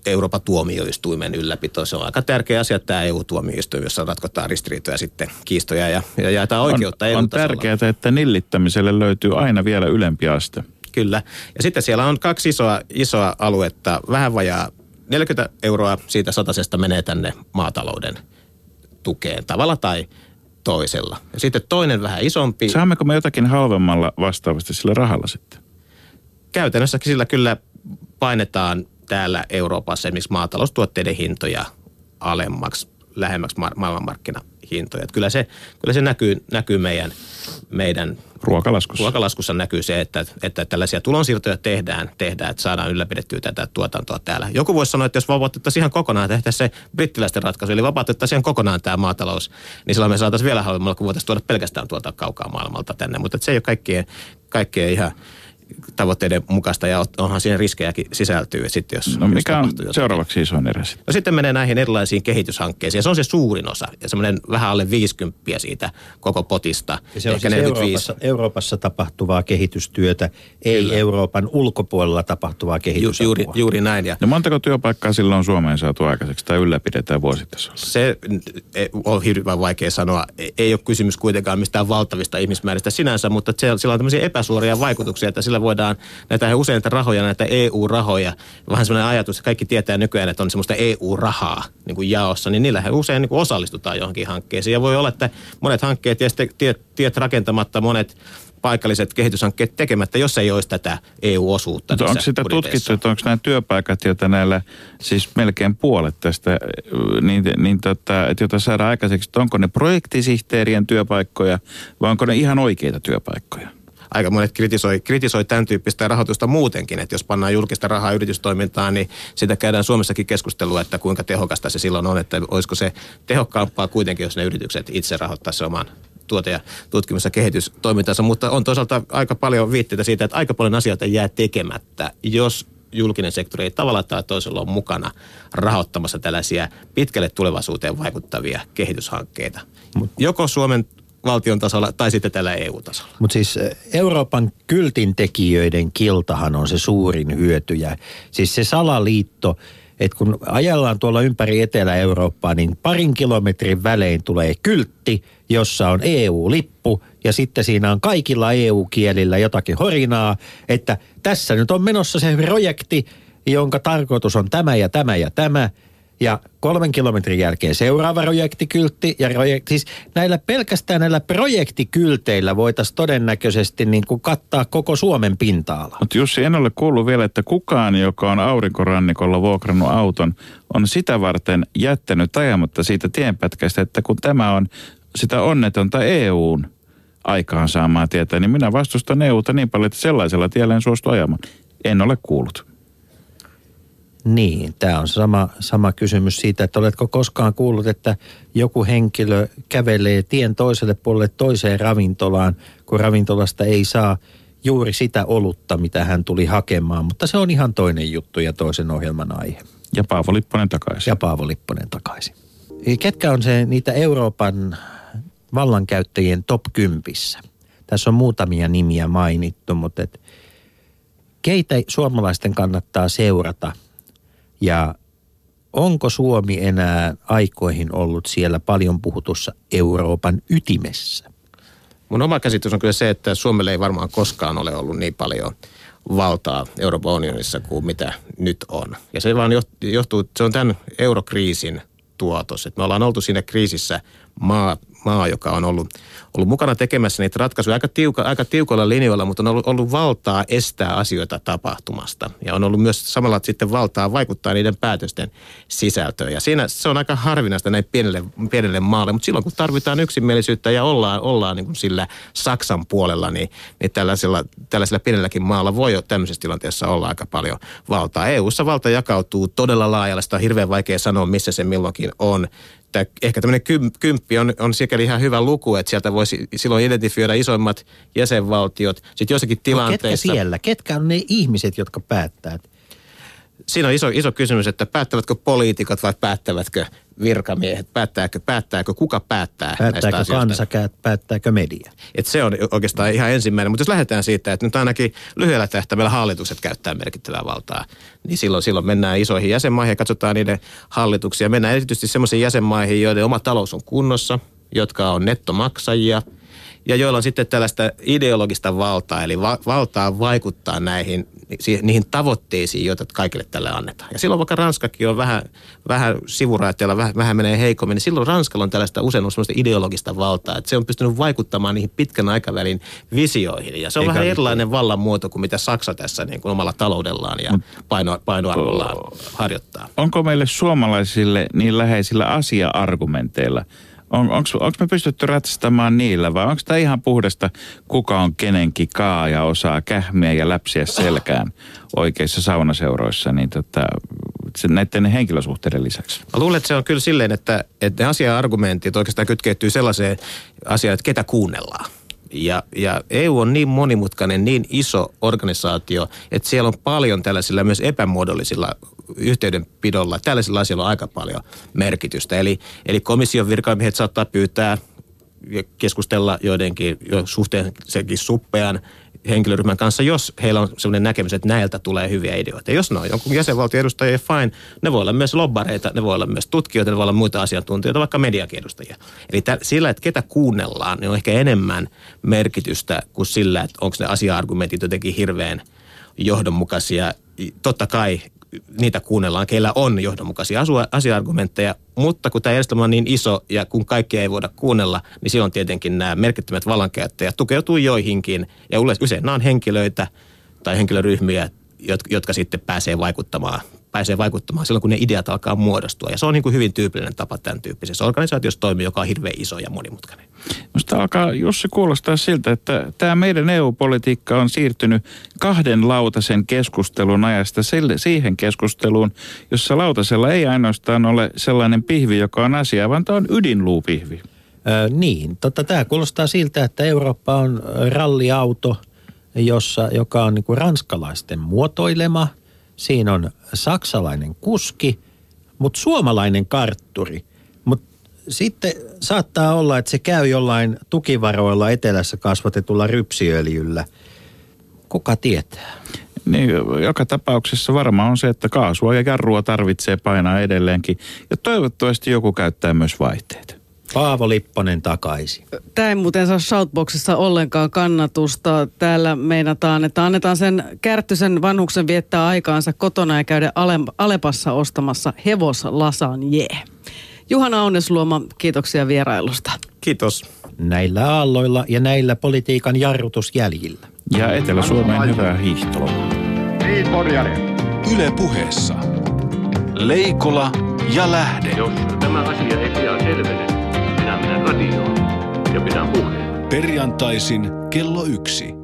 Euroopan tuomioistuimen ylläpito. Se on aika tärkeä asia, tämä EU-tuomioistuin, jossa ratkotaan ristiriitoja sitten kiistoja ja, ja jaetaan oikeutta on, on tärkeää, että nillittämiselle löytyy aina vielä ylempi aste. Kyllä. Ja sitten siellä on kaksi isoa, isoa aluetta. Vähän vajaa 40 euroa siitä satasesta menee tänne maatalouden tukeen tavalla tai toisella. Ja sitten toinen vähän isompi. Saammeko me jotakin halvemmalla vastaavasti sillä rahalla sitten? Käytännössä sillä kyllä painetaan täällä Euroopassa esimerkiksi maataloustuotteiden hintoja alemmaksi. lähemmäksi ma- maailmanmarkkinahintoja. Et kyllä se, kyllä se näkyy, näkyy meidän, meidän Ruokalaskussa. Ruokalaskussa näkyy se, että, että tällaisia tulonsiirtoja tehdään, tehdään, että saadaan ylläpidettyä tätä tuotantoa täällä. Joku voisi sanoa, että jos vapautettaisiin ihan kokonaan, tehtäisiin se brittiläisten ratkaisu, eli vapautettaisiin ihan kokonaan tämä maatalous, niin silloin me saataisiin vielä halvemmalla, kun voitaisiin tuoda pelkästään tuota kaukaa maailmalta tänne. Mutta se ei ole kaikkien, kaikkien ihan tavoitteiden mukaista ja onhan siihen riskejäkin sisältyy sitten, jos, No jos mikä on tapahtuu jotain. seuraavaksi isoin erä sitten? No sitten menee näihin erilaisiin kehityshankkeisiin. Ja se on se suurin osa. Ja semmoinen vähän alle 50 siitä koko potista. Ja se on siis 45. Euroopassa, Euroopassa tapahtuvaa kehitystyötä, ei Kyllä. Euroopan ulkopuolella tapahtuvaa Ju, kehitysapua. juuri, juuri näin. Ja No montako työpaikkaa silloin Suomeen saatu aikaiseksi tai ylläpidetään vuositasolla? se eh, on hirveän vaikea sanoa. Ei- Ei ole kysymys kuitenkaan mistään valtavista ihmismääristä sinänsä, mutta se, sillä on tämmöisiä epäsuoria vaikutuksia, että sillä voidaan näitä usein näitä rahoja, näitä EU-rahoja, vähän semmoinen ajatus, että kaikki tietää nykyään, että on semmoista EU-rahaa niin kuin jaossa, niin niillähän usein niin kuin osallistutaan johonkin hankkeeseen. Ja voi olla, että monet hankkeet ja sitten tiet, tiet rakentamatta, monet paikalliset kehityshankkeet tekemättä, jos ei olisi tätä EU-osuutta. Mutta onko sitä budjeteissa. tutkittu, että onko nämä työpaikat, joita näillä, siis melkein puolet tästä, niin, niin tota, että jota saadaan aikaiseksi, että onko ne projektisihteerien työpaikkoja vai onko ne ihan oikeita työpaikkoja? Aika monet kritisoi, kritisoi tämän tyyppistä rahoitusta muutenkin, että jos pannaan julkista rahaa yritystoimintaan, niin sitä käydään Suomessakin keskustelua, että kuinka tehokasta se silloin on, että olisiko se tehokkaampaa kuitenkin, jos ne yritykset itse rahoittaisivat oman tuote- ja tutkimus- ja kehitystoimintansa, mutta on toisaalta aika paljon viitteitä siitä, että aika paljon asioita jää tekemättä, jos julkinen sektori ei tavalla tai toisella ole mukana rahoittamassa tällaisia pitkälle tulevaisuuteen vaikuttavia kehityshankkeita. Joko Suomen valtion tasolla tai sitten tällä EU-tasolla. Mutta siis eh, Euroopan kyltintekijöiden kiltahan on se suurin hyötyjä. Siis se salaliitto, että kun ajellaan tuolla ympäri Etelä-Eurooppaa, niin parin kilometrin välein tulee kyltti, jossa on EU-lippu ja sitten siinä on kaikilla EU-kielillä jotakin horinaa, että tässä nyt on menossa se projekti, jonka tarkoitus on tämä ja tämä ja tämä. Ja kolmen kilometrin jälkeen seuraava projektikyltti. Ja projek- siis näillä pelkästään näillä projektikylteillä voitaisiin todennäköisesti niin kuin kattaa koko Suomen pinta-ala. Mutta Jussi, en ole kuullut vielä, että kukaan, joka on aurinkorannikolla vuokrannut auton, on sitä varten jättänyt ajamatta siitä tienpätkästä, että kun tämä on sitä onnetonta EUn aikaansaamaa tietää, niin minä vastustan EUta niin paljon, että sellaisella tiellä en suostu ajamaan. En ole kuullut. Niin, tämä on sama, sama kysymys siitä, että oletko koskaan kuullut, että joku henkilö kävelee tien toiselle puolelle toiseen ravintolaan, kun ravintolasta ei saa juuri sitä olutta, mitä hän tuli hakemaan. Mutta se on ihan toinen juttu ja toisen ohjelman aihe. Ja Paavo Lipponen takaisin. Ja Paavo Lipponen takaisin. Ketkä on se niitä Euroopan vallankäyttäjien top 10? Tässä on muutamia nimiä mainittu, mutta et, keitä suomalaisten kannattaa seurata ja onko Suomi enää aikoihin ollut siellä paljon puhutussa Euroopan ytimessä? Mun oma käsitys on kyllä se, että Suomelle ei varmaan koskaan ole ollut niin paljon valtaa Euroopan unionissa kuin mitä nyt on. Ja se vaan joht- johtuu, se on tämän eurokriisin tuotos. Että me ollaan oltu siinä kriisissä maa, maa joka on ollut, ollut mukana tekemässä niitä ratkaisuja aika, tiuka, aika tiukoilla linjoilla, mutta on ollut, ollut valtaa estää asioita tapahtumasta. Ja on ollut myös samalla sitten valtaa vaikuttaa niiden päätösten sisältöön. Ja siinä se on aika harvinaista näin pienelle, pienelle maalle, mutta silloin kun tarvitaan yksimielisyyttä ja ollaan, ollaan niin kuin sillä Saksan puolella, niin, niin tällaisella, tällaisella pienelläkin maalla voi jo tämmöisessä tilanteessa olla aika paljon valtaa. EU-ssa valta jakautuu todella laajalle, sitä on hirveän vaikea sanoa, missä se milloinkin on että ehkä tämmöinen kym, kymppi on, on sikäli ihan hyvä luku, että sieltä voisi silloin identifioida isoimmat jäsenvaltiot. Sitten joissakin No, ketkä siellä? Ketkä on ne ihmiset, jotka päättää? Siinä on iso, iso kysymys, että päättävätkö poliitikot vai päättävätkö virkamiehet? Päättääkö, päättääkö kuka päättää näistä Päättääkö asioista? kansa, päättääkö media? Et se on oikeastaan ihan ensimmäinen. Mutta jos lähdetään siitä, että nyt ainakin lyhyellä tähtäimellä hallitukset käyttää merkittävää valtaa, niin silloin, silloin mennään isoihin jäsenmaihin ja katsotaan niiden hallituksia. Mennään erityisesti sellaisiin jäsenmaihin, joiden oma talous on kunnossa, jotka on nettomaksajia ja joilla on sitten tällaista ideologista valtaa, eli va- valtaa vaikuttaa näihin, niihin tavoitteisiin, joita kaikille tälle annetaan. Ja silloin vaikka Ranskakin on vähän, vähän sivuraiteella, vähän, vähän menee heikommin, niin silloin Ranskalla on tällaista usein on ideologista valtaa, että se on pystynyt vaikuttamaan niihin pitkän aikavälin visioihin. Ja se on Eikä vähän erilainen vallan muoto kuin mitä Saksa tässä niin kuin omalla taloudellaan ja paino, painoarvollaan harjoittaa. Onko meille suomalaisille niin läheisillä asia-argumenteilla – on, onko me pystytty ratsastamaan niillä vai onko tämä ihan puhdasta, kuka on kenenkin kaa ja osaa kähmiä ja läpsiä selkään oikeissa saunaseuroissa, niin tota, näiden henkilösuhteiden lisäksi? Mä luulen, että se on kyllä silleen, että, että ne asia-argumentit oikeastaan kytkeytyy sellaiseen asiaan, että ketä kuunnellaan. Ja, ja EU on niin monimutkainen, niin iso organisaatio, että siellä on paljon tällaisilla myös epämuodollisilla yhteydenpidolla. Tällaisilla asioilla on aika paljon merkitystä. Eli, eli komission virkamiehet saattaa pyytää ja keskustella joidenkin jo suhteellisesti suppean henkilöryhmän kanssa, jos heillä on sellainen näkemys, että näiltä tulee hyviä ideoita. Jos ne on jonkun jäsenvaltion edustajia, fine. Ne voi olla myös lobbareita, ne voi olla myös tutkijoita, ne voi olla muita asiantuntijoita, vaikka mediakin edustajia. Eli tä, sillä, että ketä kuunnellaan, niin on ehkä enemmän merkitystä kuin sillä, että onko ne asia-argumentit jotenkin hirveän johdonmukaisia. Totta kai niitä kuunnellaan, keillä on johdonmukaisia asia-argumentteja, mutta kun tämä järjestelmä on niin iso ja kun kaikkia ei voida kuunnella, niin silloin tietenkin nämä merkittävät vallankäyttäjät tukeutuu joihinkin ja usein nämä on henkilöitä tai henkilöryhmiä, jotka, jotka sitten pääsee vaikuttamaan pääsee vaikuttamaan silloin, kun ne ideat alkaa muodostua. Ja se on niin kuin hyvin tyypillinen tapa tämän tyyppisessä organisaatiossa toimia, joka on hirveän iso ja monimutkainen. Minusta alkaa Jussi kuulostaa siltä, että tämä meidän EU-politiikka on siirtynyt kahden lautasen keskustelun ajasta siihen keskusteluun, jossa lautasella ei ainoastaan ole sellainen pihvi, joka on asia, vaan tämä on ydinluupihvi. Ö, niin, totta, tämä kuulostaa siltä, että Eurooppa on ralliauto, jossa, joka on niin kuin ranskalaisten muotoilema – Siinä on saksalainen kuski, mutta suomalainen kartturi. Mutta sitten saattaa olla, että se käy jollain tukivaroilla etelässä kasvatetulla rypsiöljyllä. Kuka tietää? Niin, joka tapauksessa varmaan on se, että kaasua ja jarrua tarvitsee painaa edelleenkin. Ja toivottavasti joku käyttää myös vaihteita. Paavo Lipponen takaisin. Tämä ei muuten saa Shoutboxissa ollenkaan kannatusta. Täällä meinataan, että annetaan sen kärttysen vanhuksen viettää aikaansa kotona ja käydä Alepassa ostamassa hevoslasan jee. Juhana Aunesluoma, kiitoksia vierailusta. Kiitos. Näillä aalloilla ja näillä politiikan jarrutusjäljillä. Ja Etelä-Suomeen hyvää hiihtoa. Niin, Yle puheessa. Leikola ja Lähde. Jos tämä asia ei pian selvene, radioon ja pidän puheen. Perjantaisin kello yksi.